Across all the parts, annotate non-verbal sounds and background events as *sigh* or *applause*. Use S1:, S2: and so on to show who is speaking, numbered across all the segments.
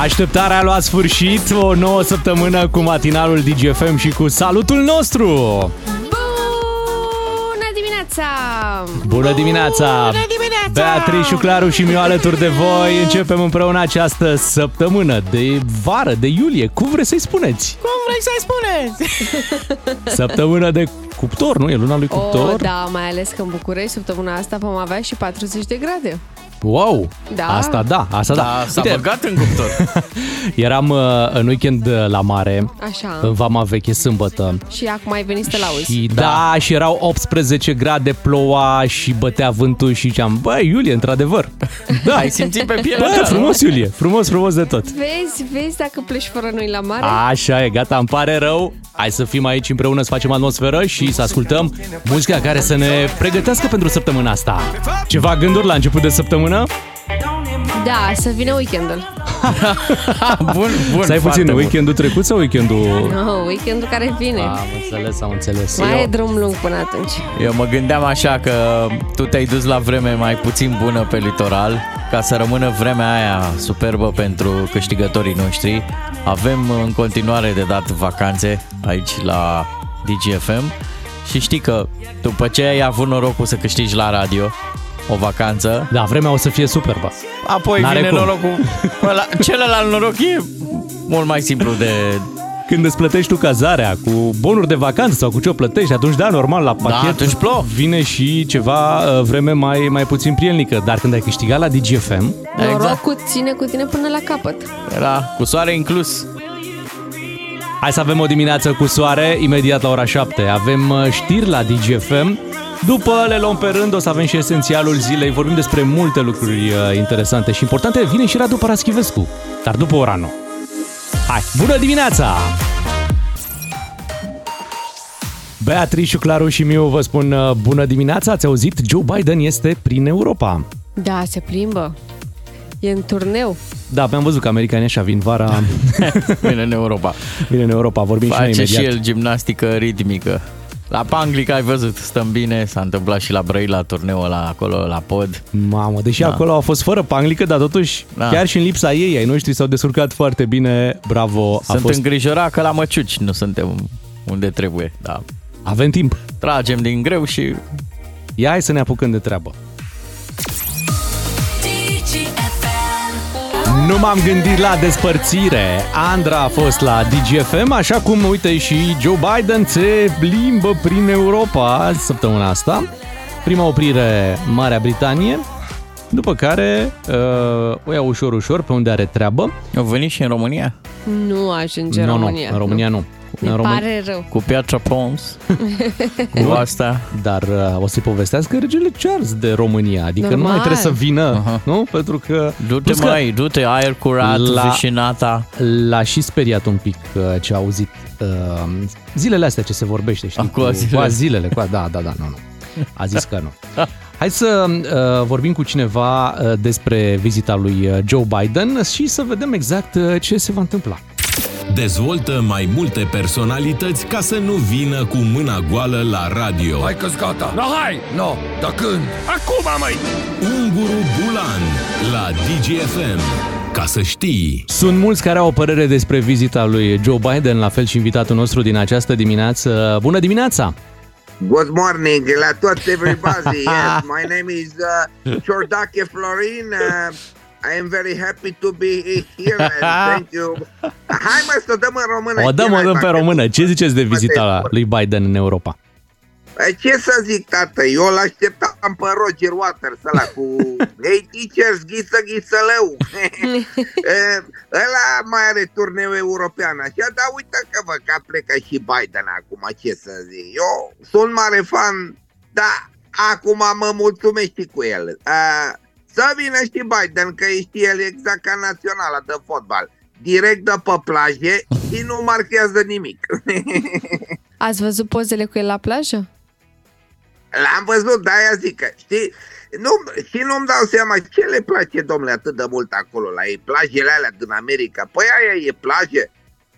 S1: Așteptarea a luat sfârșit, o nouă săptămână cu matinalul DGFM și cu salutul nostru!
S2: Bună dimineața!
S1: Bună dimineața!
S3: Bună dimineața!
S1: Beatrice, Claru și Miu alături de voi. Începem împreună această săptămână de vară, de iulie, cum vreți să-i spuneți?
S3: Cum vreți să-i spuneți? *laughs*
S1: Săptămână de cuptor, nu? E luna lui cuptor?
S2: Oh, da, mai ales că în București săptămâna asta vom avea și 40 de grade.
S1: Wow!
S2: Da.
S1: Asta da, asta da.
S3: Da, s-a băgat în cuptor. *laughs*
S1: eram uh, în weekend uh, la mare,
S2: Așa.
S1: în Vama Veche, sâmbătă.
S2: Și acum ai venit să te lauzi.
S1: Și da. și erau 18 grade, ploua și bătea vântul și ziceam, bă, Iulie, într-adevăr. Da, *laughs*
S3: Ai simțit pe pielea
S1: Bă,
S3: ta, nu?
S1: frumos, Iulie, frumos, frumos de tot.
S2: Vezi, vezi dacă pleci fără noi la mare?
S1: Așa e, gata, îmi pare rău. Hai să fim aici împreună, să facem atmosferă și să ascultăm muzica care să ne pregătească pentru săptămâna asta. Ceva gânduri la început de săptămână?
S2: Da, să vină weekendul. *laughs*
S3: Bun, bun.
S1: Stai
S3: foarte
S1: puțin,
S3: bun.
S1: weekendul trecut sau weekendul...
S2: Oh, weekendul care vine.
S1: Am înțeles, am înțeles.
S2: Mai e drum lung până atunci.
S3: Eu mă gândeam așa că tu te-ai dus la vreme mai puțin bună pe litoral ca să rămână vremea aia superbă pentru câștigătorii noștri. Avem în continuare de dat vacanțe aici la DGFM și știi că după ce ai avut norocul să câștigi la radio o vacanță,
S1: Da, vremea o să fie superbă.
S3: apoi
S1: N-are
S3: vine
S1: cum.
S3: norocul. Ăla, celălalt noroc e mult mai simplu de
S1: Când îți plătești tu cazarea cu bonuri de vacanță sau cu ce o plătești, atunci da, normal, la pachet
S3: atunci plouă.
S1: vine și ceva uh, vreme mai, mai puțin prielnică. Dar când ai câștigat la DGFM,
S2: Norocul ține cu tine până la capăt.
S3: Era cu soare inclus.
S1: hai să avem o dimineață cu soare, imediat la ora 7. Avem uh, știri la DGFM. După le luăm pe rând, o să avem și esențialul zilei. Vorbim despre multe lucruri uh, interesante și importante. Vine și Radu Paraschivescu, dar după ora 9. Hai, bună dimineața! Beatrice, Claru și Miu vă spun uh, bună dimineața. Ați auzit? Joe Biden este prin Europa.
S2: Da, se plimbă. E în turneu.
S1: Da, mi-am văzut că americanii așa vin vara, *laughs*
S3: Vine în Europa.
S1: vine în Europa. Vorbim și noi
S3: Face
S1: imediat.
S3: și el gimnastică ritmică. La Panglic ai văzut, stăm bine, s-a întâmplat și la Brăila, turneul ăla acolo, la pod.
S1: Mamă, deși da. acolo a fost fără panglică, dar totuși, da.
S3: Da.
S1: chiar și în lipsa ei, ai noștri s-au descurcat foarte bine. Bravo, a
S3: Sunt
S1: fost...
S3: îngrijorat că la Măciuci nu suntem unde trebuie, da.
S1: Avem timp.
S3: Tragem din greu și
S1: Ia hai să ne apucăm de treabă. Nu m-am gândit la despărțire. Andra a fost la DGFM, așa cum, uite, și Joe Biden se plimbă prin Europa săptămâna asta. Prima oprire, Marea Britanie, după care uh, o ia ușor, ușor, pe unde are treabă.
S3: au venit și în România
S2: Nu ajunge în
S1: nu,
S2: România.
S1: nu, în România nu.
S2: Mi
S1: în România,
S2: pare rău.
S3: cu Piatra Pons, *laughs* cu asta.
S1: Dar uh, o să-i povestească regele Charles de România, adică nu mai
S2: Normal.
S1: trebuie să vină,
S3: Aha.
S1: nu? Pentru că
S3: Du-te
S1: plus că
S3: mai, du-te, aer curat,
S1: La-
S3: la... vecinata.
S1: l-a și speriat un pic uh, ce a auzit uh, zilele astea ce se vorbește, știi?
S3: Acum zilele.
S1: Cu, zilele, cu, da, da, da, nu, nu. A zis că nu. *laughs* Hai să uh, vorbim cu cineva uh, despre vizita lui uh, Joe Biden și să vedem exact uh, ce se va întâmpla.
S4: Dezvoltă mai multe personalități ca să nu vină cu mâna goală la radio.
S5: Hai că-s gata. No, hai! No, dar când? Acum, mai.
S4: Unguru Bulan la DGFM. Ca să știi.
S1: Sunt mulți care au o părere despre vizita lui Joe Biden, la fel și invitatul nostru din această dimineață. Bună dimineața!
S6: Good morning la toți everybody. *laughs* Yes, my name is uh, Ciordache Florin. Uh, I am very happy to be here and thank you. *laughs* Hai mă să o dăm în română.
S1: O dăm,
S6: Ce
S1: o dăm
S6: naiba,
S1: pe
S6: că-
S1: română. Ce ziceți de
S6: Mă,
S1: vizita
S6: te-
S1: lui Biden în Europa?
S6: Păi, Ce să zic, tată? Eu l-așteptam pe Roger Waters ăla cu *laughs* Hey teachers, ghiță, ghițălău. *laughs* Eh, ăla mai are turneu european așa, dar uite că vă că a plecat și Biden acum, ce să zic. Eu sunt mare fan, da, acum mă mulțumesc și cu el. Uh, să vină și Biden, că știe el exact ca naționala de fotbal. Direct de pe plaje și nu marchează nimic. *laughs*
S2: Ați văzut pozele cu el la plajă?
S6: L-am văzut, de aia zic că, știi, nu, și nu-mi dau seama ce le place, domnule, atât de mult acolo la ei, plajele alea din America. Păi aia e plajă,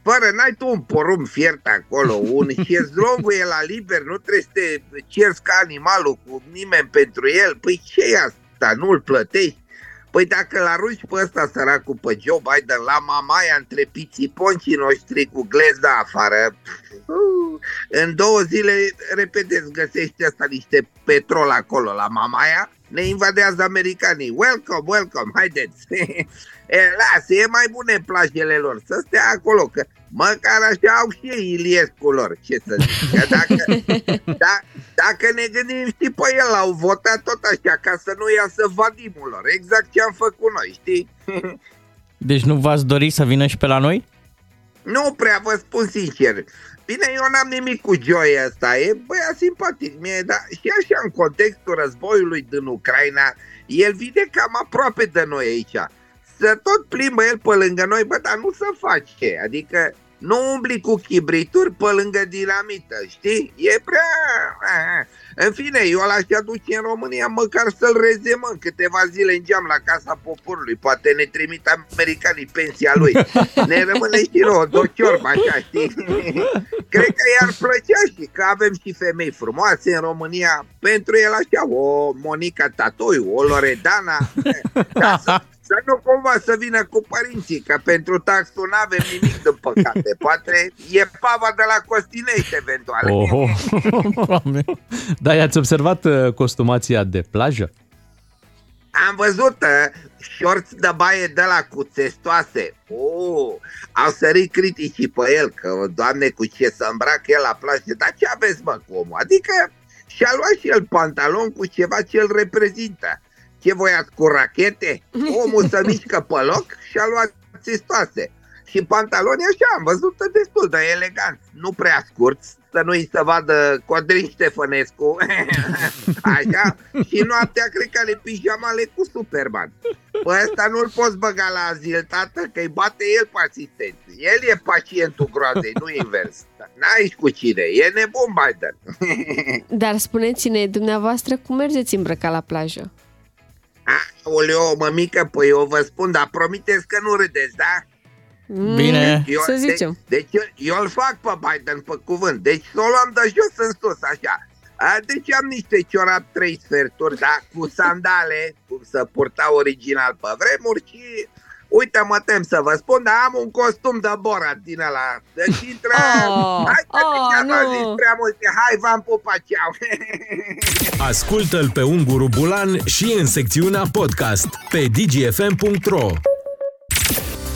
S6: fără, n-ai tu un porumb fiert acolo, un *laughs* șezlongul e la liber, nu trebuie să te cerți ca animalul cu nimeni pentru el. Păi ce e asta, nu-l plătești? Păi dacă l arunci pe ăsta săracul pe Joe Biden la mamaia între pițiponcii noștri cu glezda afară, uh, în două zile, repede, îți găsești asta niște petrol acolo la mamaia, ne invadează americanii. Welcome, welcome, haideți! *laughs* e, lasă, e mai bune plajele lor, să stea acolo, că măcar așa au și ei Iliescu lor, ce să zic. Că dacă, *laughs* da, dacă ne gândim, știi, pe el au votat tot așa, ca să nu iasă vadimul lor, exact ce am făcut noi, știi? *laughs*
S3: Deci nu v-ați dori să vină și pe la noi?
S6: Nu prea, vă spun sincer. Bine, eu n-am nimic cu Joy ăsta, e băiat simpatic mie, dar și așa în contextul războiului din Ucraina, el vine cam aproape de noi aici. Să tot plimbă el pe lângă noi, bă, dar nu se face, adică nu umbli cu chibrituri pe lângă dinamită, știi? E prea... În fine, eu l-aș aduce în România măcar să-l rezemăm în câteva zile în geam la Casa Poporului. Poate ne trimit americanii pensia lui. *laughs* Ne rămâne și nouă, dociorbă, așa, știi? *laughs* Cred că i-ar plăcea și că avem și femei frumoase în România. Pentru el așa, o Monica Tatoiu, o Loredana. *laughs* Da, să, să nu cumva să vină cu părinții, că pentru taxul nu avem nimic de păcate. *laughs* Poate e pava de la Costinești, eventual.
S1: Oho. *laughs* da, i-ați observat uh, costumația de plajă?
S6: Am văzut uh, shorts de baie de la cu testoase. Oh, au sărit criticii pe el, că doamne cu ce să îmbracă el la plajă. Dar ce aveți mă cu omul? Adică și-a luat și el pantalon cu ceva ce îl reprezintă. Ce voiați cu rachete? *laughs* Omul să mișcă pe loc și a luat testoase. Și pantaloni așa, am văzut destul de elegant, nu prea scurt, să nu-i să vadă Codrin Ștefănescu, *laughs* așa, și noaptea cred că le pijamale cu Superman. Bă, ăsta nu-l poți băga la azil, tată, că-i bate el pe asistent. El e pacientul groazei, nu invers. N-ai cu cine, e nebun Biden.
S2: Dar spuneți-ne, dumneavoastră, cum mergeți îmbrăcat la plajă?
S6: Aoleo, mămică, păi eu vă spun, dar promiteți că nu râdeți, da?
S3: Bine.
S2: Eu, să zicem.
S6: De, deci eu, eu îl fac pe Biden pe cuvânt. Deci să o luam de jos în sus, așa. A, deci am niște ciorapi trei sferturi, da, cu sandale, cum să purta original pe vremuri și Uite, mă tem să vă spun, dar am un costum de Borat din ăla. Deci intră...
S2: Oh,
S6: hai,
S2: oh,
S6: nu. zis prea multe. Hai, v-am pupat, ceau.
S4: Ascultă-l pe Unguru Bulan și în secțiunea podcast pe dgfm.ro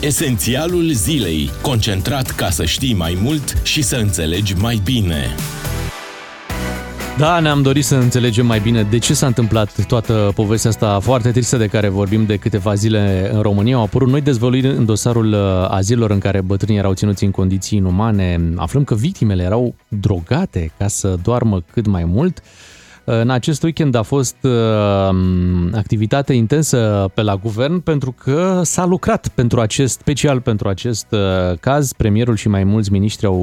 S4: Esențialul zilei. Concentrat ca să știi mai mult și să înțelegi mai bine.
S1: Da, ne-am dorit să înțelegem mai bine de ce s-a întâmplat toată povestea asta foarte tristă de care vorbim de câteva zile în România. Au apărut noi dezvăluiri în dosarul uh, azilor în care bătrânii erau ținuți în condiții inumane. Aflăm că victimele erau drogate ca să doarmă cât mai mult. În acest weekend a fost uh, activitate intensă pe la guvern pentru că s-a lucrat pentru acest, special pentru acest uh, caz. Premierul și mai mulți miniștri au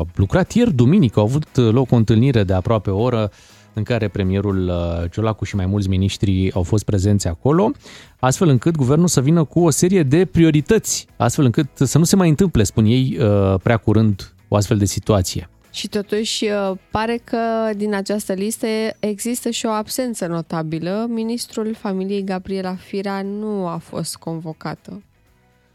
S1: uh, lucrat ieri, duminică, au avut loc o întâlnire de aproape o oră în care premierul uh, Ciolacu și mai mulți miniștri au fost prezenți acolo, astfel încât guvernul să vină cu o serie de priorități, astfel încât să nu se mai întâmple, spun ei, uh, prea curând o astfel de situație.
S2: Și totuși uh, pare că din această listă există și o absență notabilă. Ministrul familiei Gabriela Firea nu a fost convocată.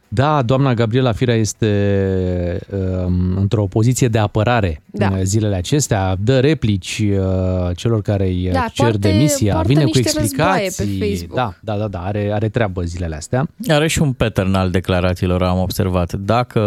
S1: Da, doamna Gabriela Firea este um, într-o poziție de apărare da. în zilele acestea, dă replici uh, celor care îi
S2: da,
S1: cer
S2: poartă,
S1: demisia,
S2: poartă
S1: vine cu
S2: niște
S1: explicații.
S2: războaie pe Facebook.
S1: Da, da, da, da are, are treabă zilele astea.
S3: Are și un pattern al declarațiilor, am observat. Dacă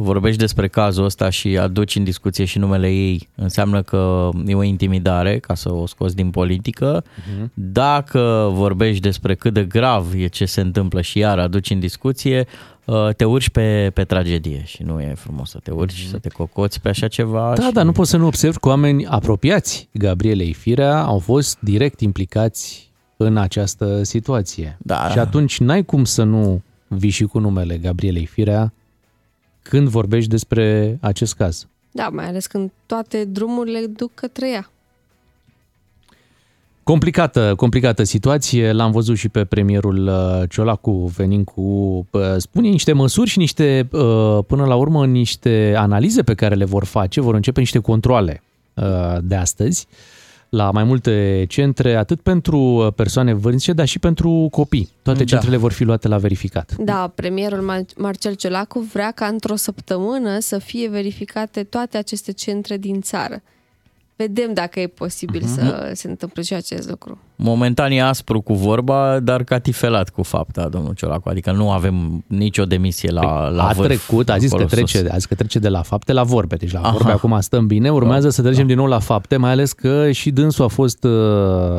S3: vorbești despre cazul ăsta și aduci în discuție și numele ei, înseamnă că e o intimidare ca să o scoți din politică. Uh-huh. Dacă vorbești despre cât de grav e ce se întâmplă și iar aduci în discuție, uh, te urci pe, pe tragedie și nu e frumos să te urci, uh-huh. să te cocoți pe așa ceva.
S1: Da,
S3: și...
S1: dar nu poți să nu observi că oameni apropiați Gabrielei Firea au fost direct implicați în această situație.
S3: Da.
S1: Și atunci n-ai cum să nu vii și cu numele Gabrielei Firea când vorbești despre acest caz.
S2: Da, mai ales când toate drumurile duc către ea.
S1: Complicată, complicată situație. L-am văzut și pe premierul uh, Ciolacu venind cu, uh, spune, niște măsuri și niște, uh, până la urmă, niște analize pe care le vor face. Vor începe niște controle de astăzi la mai multe centre, atât pentru persoane vârstnice, dar și pentru copii. Toate
S3: Da.
S1: centrele vor fi luate la verificat.
S2: Da, premierul Mar- Marcel Ciolacu vrea ca într-o săptămână să fie verificate toate aceste centre din țară. Vedem dacă e posibil
S1: Mhm.
S2: să se întâmple și acest lucru.
S3: Momentan e aspru cu vorba, dar catifelat cu fapta, domnul Ciolacu. Adică nu avem nicio demisie la, la
S1: a
S3: vârf.
S1: trecut, a zis că
S3: acolo
S1: trece,
S3: sus.
S1: a zis că trece de la fapte la vorbe. Deci la
S3: Aha.
S1: vorbe acum stăm bine, urmează să trecem din nou la fapte, mai ales că și dânsul a fost, uh,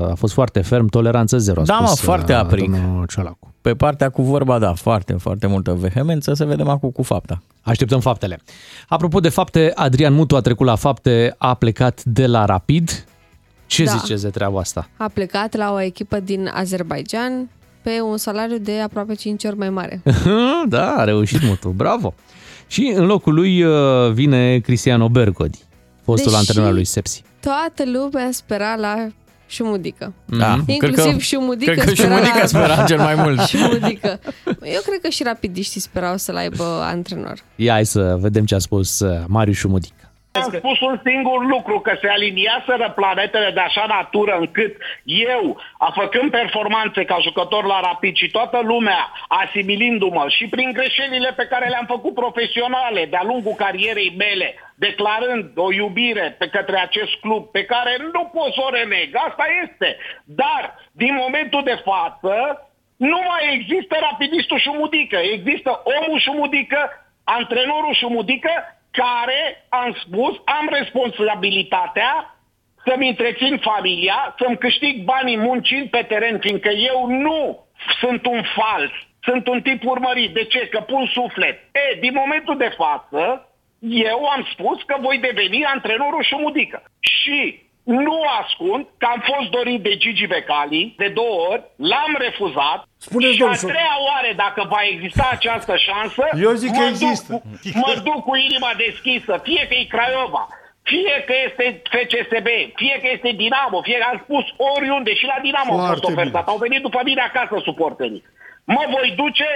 S1: a fost foarte ferm, toleranță zero. a
S3: Da, mă,
S1: spus,
S3: foarte
S1: uh,
S3: aprig.
S1: domnul Ciolacu.
S3: Pe partea cu vorba, da, foarte, foarte multă vehemență. Să vedem acum cu fapta.
S1: Așteptăm faptele. Apropo de fapte, Adrian Mutu a trecut la fapte, a plecat de la Rapid. Ce
S2: Da.
S1: ziceți de treaba asta?
S2: A plecat la o echipă din Azerbaijan pe un salariu de aproape 5 ori mai mare. *laughs*
S1: da, a reușit Mutu, bravo! Și în locul lui uh, vine Cristiano Bergodi, fostul
S2: Deși-
S1: antrenor al lui Sepsi.
S2: Toată lumea spera la șumudică.
S3: Da,
S2: Inclusiv
S3: cred că,
S2: șumudică
S3: Cred că
S2: spera
S3: șumudică
S2: la-
S3: spera cel mai mult. *laughs*
S2: Șumudică. Eu cred că și rapidiștii sperau să-l aibă antrenor.
S1: Ia hai să vedem ce a spus uh, Marius Șumudic.
S7: Am spus un singur lucru, că se aliniaseră planetele de așa natură încât eu, a făcând performanțe ca jucător la Rapid și toată lumea asimilindu-mă și prin greșelile pe care le-am făcut profesionale de-a lungul carierei mele, declarând o iubire pe către acest club pe care nu pot să o reneg, asta este. Dar, din momentul de față, nu mai există rapidistul Șumudică, există omul Șumudică, antrenorul Șumudică, care, am spus, am responsabilitatea să-mi întrețin familia, să-mi câștig banii muncind pe teren, fiindcă eu nu sunt un fals, sunt un tip urmărit. De ce? Că pun suflet. E, din momentul de față, eu am spus că voi deveni antrenorul Șumudică. Și nu ascund că am fost dorit de Gigi Becali de două ori, l-am refuzat
S8: Spuneți,
S7: și a
S8: domnul,
S7: treia oare dacă va exista această șansă,
S8: Eu zic că
S7: mă
S8: există.
S7: Duc, cu- mă duc cu inima deschisă, fie că e Craiova, fie că este FCSB, fie că este Dinamo, fie că am spus oriunde și la Dinamo au fost
S8: Foarte
S7: ofertat. Au venit după mine acasă suporterii. Mă voi duce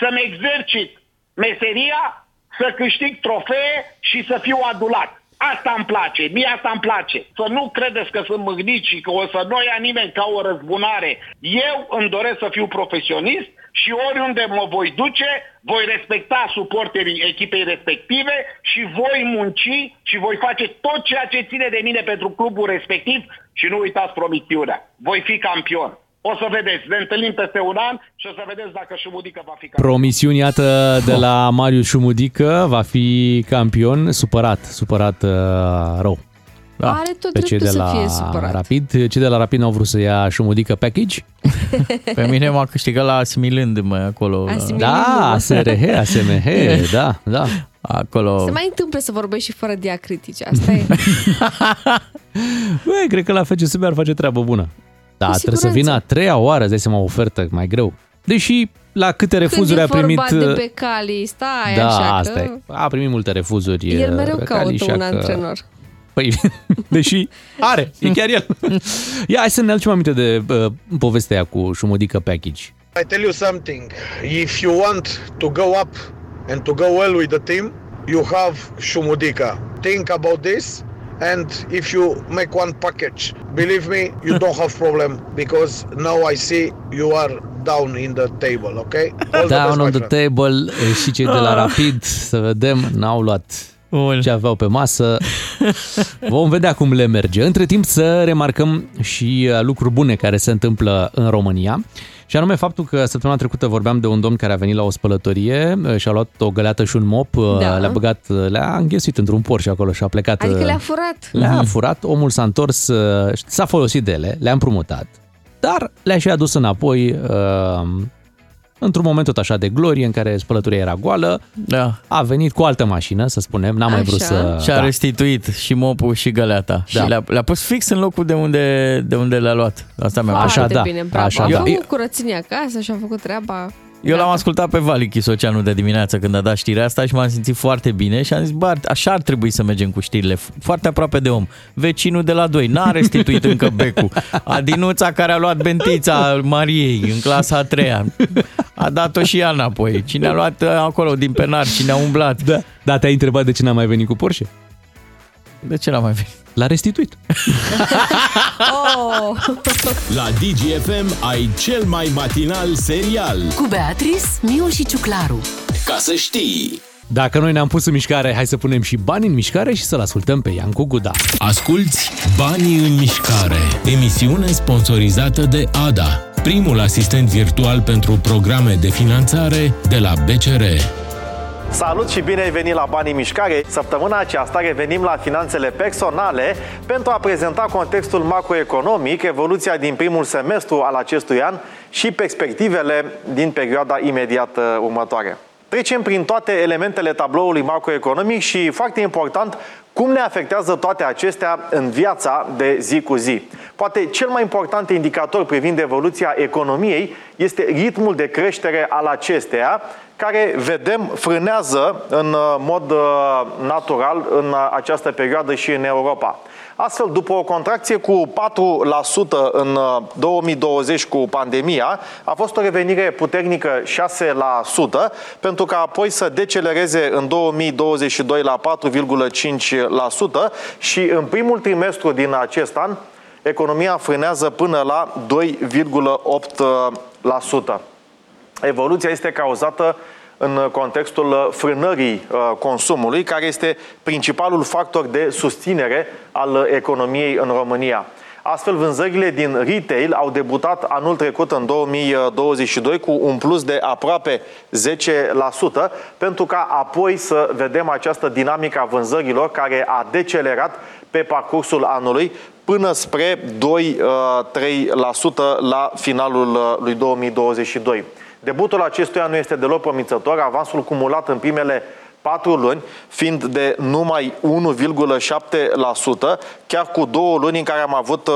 S7: să-mi exercit meseria, să câștig trofee și să fiu adulat. Asta îmi place, mie asta îmi place. Să nu credeți că sunt mâgnit și că o să nu ia nimeni ca o răzbunare. Eu îmi doresc să fiu profesionist și oriunde mă voi duce, voi respecta suporterii echipei respective și voi munci și voi face tot ceea ce ține de mine pentru clubul respectiv și nu uitați promisiunea. Voi fi campion. O să vedeți, ne întâlnim peste un an și o să vedeți dacă Șumudică va fi campion.
S1: Promisiuni, iată, de la Marius Șumudică, va fi campion, supărat, supărat uh, rău.
S3: Da.
S2: Are tot
S1: Pe cei
S2: dreptul
S1: de
S2: să fie
S1: la
S2: supărat.
S1: Rapid, cei de la Rapid n-au vrut să ia Șumudică package? *laughs*
S3: Pe mine m-a câștigat la asimilând-mă acolo.
S2: Asimilând.
S1: Da, ASRH, ASMH, *laughs* da, da.
S3: Acolo.
S2: Se mai întâmplă să vorbești și fără diacritice, asta e. *laughs*
S1: Băi, cred că la FCSB ar face treabă bună. Da,
S2: Cu
S1: trebuie să
S2: siguranță.
S1: vină a treia oară, îți dai seama, ofertă mai greu. Deși la câte refuzuri
S2: Când
S1: a
S2: e
S1: primit...
S2: vorba de
S1: uh,
S2: Becali, stai
S1: da,
S2: așa
S1: asta
S2: că...
S1: e. A primit multe refuzuri.
S2: El
S1: uh,
S2: mereu
S1: Becali,
S2: caută
S1: așa
S2: un
S1: că-
S2: antrenor.
S1: Păi, *laughs* deși are, e chiar el. Ia, hai să ne aducem aminte de uh, povestea aia cu Șumudică Package.
S8: I tell you something. If you want to go up and to go well with the team, you have Shumudika. Think about this. And if you make one package, believe me, you don't have problem because now I see you are down in the table, okay? All the best,
S1: Down
S8: my
S1: on the
S8: friend.
S1: table uh, și cei de la Rapid, să vedem, n-au luat
S3: Bun.
S1: ce aveau pe masă. Vom vedea cum le merge. Între timp să remarcăm și uh, lucruri bune care se întâmplă în România. Și anume faptul că săptămâna trecută vorbeam de un domn care a venit la o spălătorie uh, și a luat o găleată și un mop, uh,
S2: Da.
S1: le-a băgat, uh, le-a înghesuit într-un Porsche acolo și a plecat.
S2: Adică
S1: uh,
S2: le-a furat.
S1: le-a furat, omul s-a întors, uh, s-a folosit de ele, le-a împrumutat, dar le-a și adus înapoi uh, într-un moment tot așa de glorie în care spălătoria era goală,
S3: Da.
S1: a venit cu o altă mașină, să spunem, n-a mai
S2: Așa.
S1: vrut să...
S3: Și a
S1: da.
S3: restituit și mopul și găleata.
S1: Da.
S3: Și le-a, le-a pus fix în locul de unde, de unde le-a luat. Asta mi-a
S1: Așa,
S2: Foarte
S1: da,
S2: bine, bravo.
S1: așa,
S2: a
S1: da.
S2: făcut
S3: Eu-
S2: curățenie acasă și a făcut treaba.
S3: Eu l-am
S2: Gata.
S3: ascultat pe Vali Chisoceanu de dimineață când a dat știrea asta și m-am simțit foarte bine și am zis, bă, așa ar trebui să mergem cu știrile, foarte aproape de om. Vecinul de la 2 n-a restituit încă becul. Adinuța care a luat bentița Mariei în clasa a treia. A dat-o și ea înapoi. Cine a luat uh, acolo din penar, cine a umblat.
S1: Da, da, te-ai întrebat de ce n-a mai venit cu Porsche?
S3: De ce n-a mai venit?
S1: L-a restituit.
S2: Oh! *laughs*
S4: La DGFM ai cel mai matinal serial.
S9: Cu Beatrice, Miu și Ciuclaru.
S4: Ca să știi!
S1: Dacă noi ne-am pus în mișcare, hai să punem și bani în mișcare și să-l ascultăm pe Iancu Guda.
S4: Asculți Banii în mișcare, emisiune sponsorizată de ADA, primul asistent virtual pentru programe de finanțare de la BCR.
S10: Salut și bine ai venit la Banii Mișcare! Săptămâna aceasta revenim la finanțele personale pentru a prezenta contextul macroeconomic, evoluția din primul semestru al acestui an și perspectivele din perioada imediat uh, următoare. Trecem prin toate elementele tabloului macroeconomic și, foarte important, cum ne afectează toate acestea în viața de zi cu zi. Poate cel mai important indicator privind evoluția economiei este ritmul de creștere al acesteia, care, vedem, frânează în uh, mod uh, natural în uh, această perioadă și în Europa. Astfel, după o contracție cu 4% în 2020 cu pandemia, a fost o revenire puternică 6%, pentru că apoi să decelereze în 2022 la 4,5% și în primul trimestru din acest an, economia frânează până la 2,8%. Evoluția este cauzată în contextul frânării uh, consumului, care este principalul factor de susținere al economiei în România. Astfel, vânzările din retail au debutat anul trecut, în 2022, cu un plus de aproape 10%, pentru ca apoi să vedem această dinamică a vânzărilor care a decelerat pe parcursul anului până spre 2-3% la finalul uh, lui 2022. Debutul acestui an nu este deloc promițător, avansul cumulat în primele patru luni, fiind de numai 1,7%, chiar cu două luni în care am avut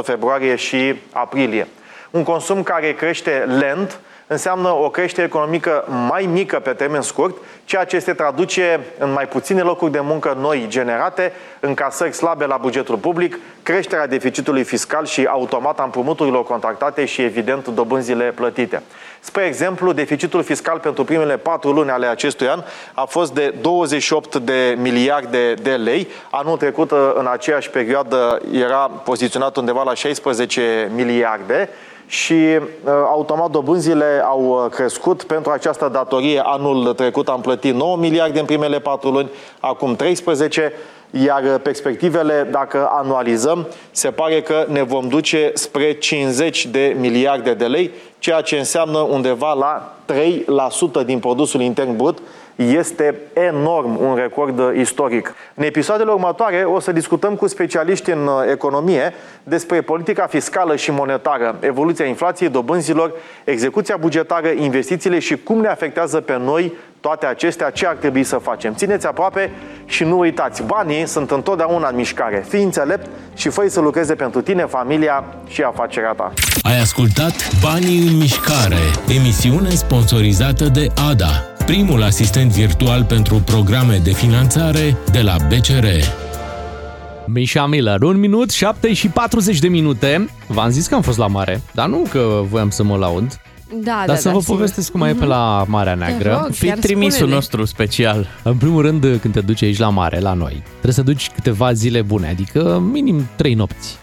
S10: 0,5% februarie și aprilie. Un consum care crește lent, înseamnă o creștere economică mai mică pe termen scurt, ceea ce se traduce în mai puține locuri de muncă noi generate, în casări slabe la bugetul public, creșterea deficitului fiscal și automat a împrumuturilor contractate și, evident, dobânzile plătite. Spre exemplu, deficitul fiscal pentru primele patru luni ale acestui an a fost de 28 de miliarde de lei. Anul trecut, în aceeași perioadă, era poziționat undeva la 16 miliarde și uh, automat dobânzile au uh, crescut. Pentru această datorie anul trecut am plătit 9 miliarde în primele 4 luni, acum 13 iar uh, perspectivele, dacă anualizăm, se pare că ne vom duce spre 50 de miliarde de lei, ceea ce înseamnă undeva la 3% din produsul intern brut, este enorm, un record istoric. În episoadele următoare o să discutăm cu specialiști în uh, economie despre politica fiscală și monetară, evoluția inflației, dobânzilor, execuția bugetară, investițiile și cum ne afectează pe noi toate acestea, ce ar trebui să facem. Țineți aproape și nu uitați, banii sunt întotdeauna în mișcare. Fii înțelept și fă să lucreze pentru tine, familia și afacerea ta.
S4: Ai ascultat Banii în mișcare, emisiune sponsorizată de ADA primul asistent virtual pentru programe de finanțare de la BCR.
S1: Mișa Miller, un minut, 7 și 40 de minute. V-am zis că am fost la mare, dar nu că voiam să mă laud.
S2: Da,
S1: Dar
S2: da,
S1: să
S2: da,
S1: vă
S2: sigur.
S1: povestesc cum e pe la Marea Neagră.
S2: rog.
S3: Fi
S2: Chiar
S3: trimisul
S2: spune-ne.
S3: nostru special.
S1: În primul rând, când te duci aici la mare, la noi, trebuie să duci câteva zile bune, adică minim 3 nopți.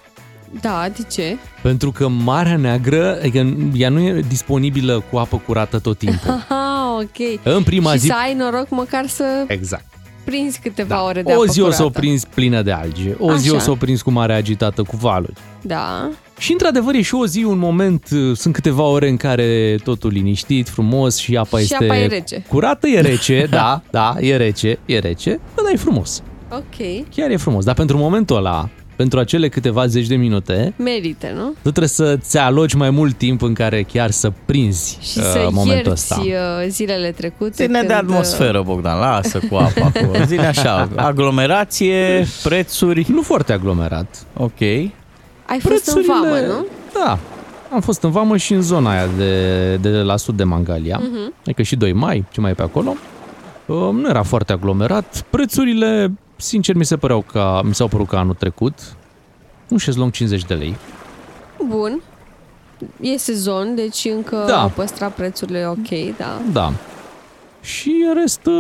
S2: Da, de ce?
S1: Pentru că Marea Neagră, adică ea nu e disponibilă cu apă curată tot timpul.
S2: Aha, ok.
S1: În prima
S2: și
S1: zi-
S2: să ai noroc măcar să
S1: Exact.
S2: prinzi câteva
S1: Da.
S2: ore de
S1: o
S2: apă
S1: zi o să o
S2: curată.
S1: prinzi plină de alge, o zi
S2: Așa.
S1: o să o prinzi cu mare agitată, cu valuri.
S2: Da.
S1: Și într-adevăr e și o zi, un moment, uh, sunt câteva ore în care totul liniștit, frumos și apa
S2: Și
S1: este
S2: apa e rece.
S1: curată, e rece, *laughs* da, da, e rece, e rece, dar e frumos.
S2: Ok.
S1: Chiar e frumos, dar pentru momentul ăla, pentru acele câteva zeci de minute,
S2: Merită, nu?
S1: tu trebuie să-ți aloci mai mult timp în care chiar să prinzi
S2: Și
S1: uh,
S2: să
S1: momentul
S2: ierți
S1: ăsta.
S2: uh, zilele trecute.
S3: Ține de
S2: când, uh,
S3: atmosferă, Bogdan, lasă cu apa acolo. Zine așa, aglomerație, prețuri.
S1: Nu foarte aglomerat.
S3: Ok.
S2: Ai fost în vamă, nu?
S1: Da. Am fost în vamă și în zona aia de, de la sud de Mangalia.
S2: Mhm.
S1: Adică și 2 mai, ce mai e pe acolo. Uh, Nu era foarte aglomerat. Prețurile, sincer, mi se păreau ca, mi s-au părut ca anul trecut. Un șezlong 50 de lei.
S2: Bun. E sezon, deci încă
S1: Da.
S2: au păstrat prețurile ok, da.
S1: Da. Și în rest, uh,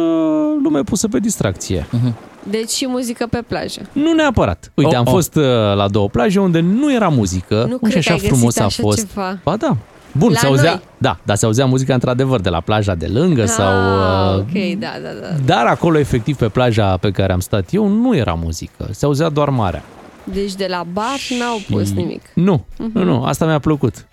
S1: lume pusă pe distracție.
S3: Mhm.
S2: Deci și muzică pe plajă.
S1: Nu neapărat. Uite,
S3: Oh,
S1: am
S3: oh.
S1: fost uh, la două plaje unde nu era muzică.
S2: Nu
S1: și
S2: cred că
S1: așa
S2: ai găsit
S1: frumos a
S2: așa
S1: fost.
S2: ceva.
S1: Ba da. Bun,
S2: La
S1: se auzea,
S2: noi?
S1: da, dar se auzea muzica într-adevăr de la plaja de lângă sau...
S2: Ah,
S1: uh,
S2: ok, da, da, da.
S1: Dar acolo, efectiv, pe plaja pe care am stat eu, nu era muzică. Se auzea doar marea.
S2: Deci de la bar n-au pus nimic.
S1: Nu,
S2: Mhm.
S1: nu, nu, asta mi-a plăcut.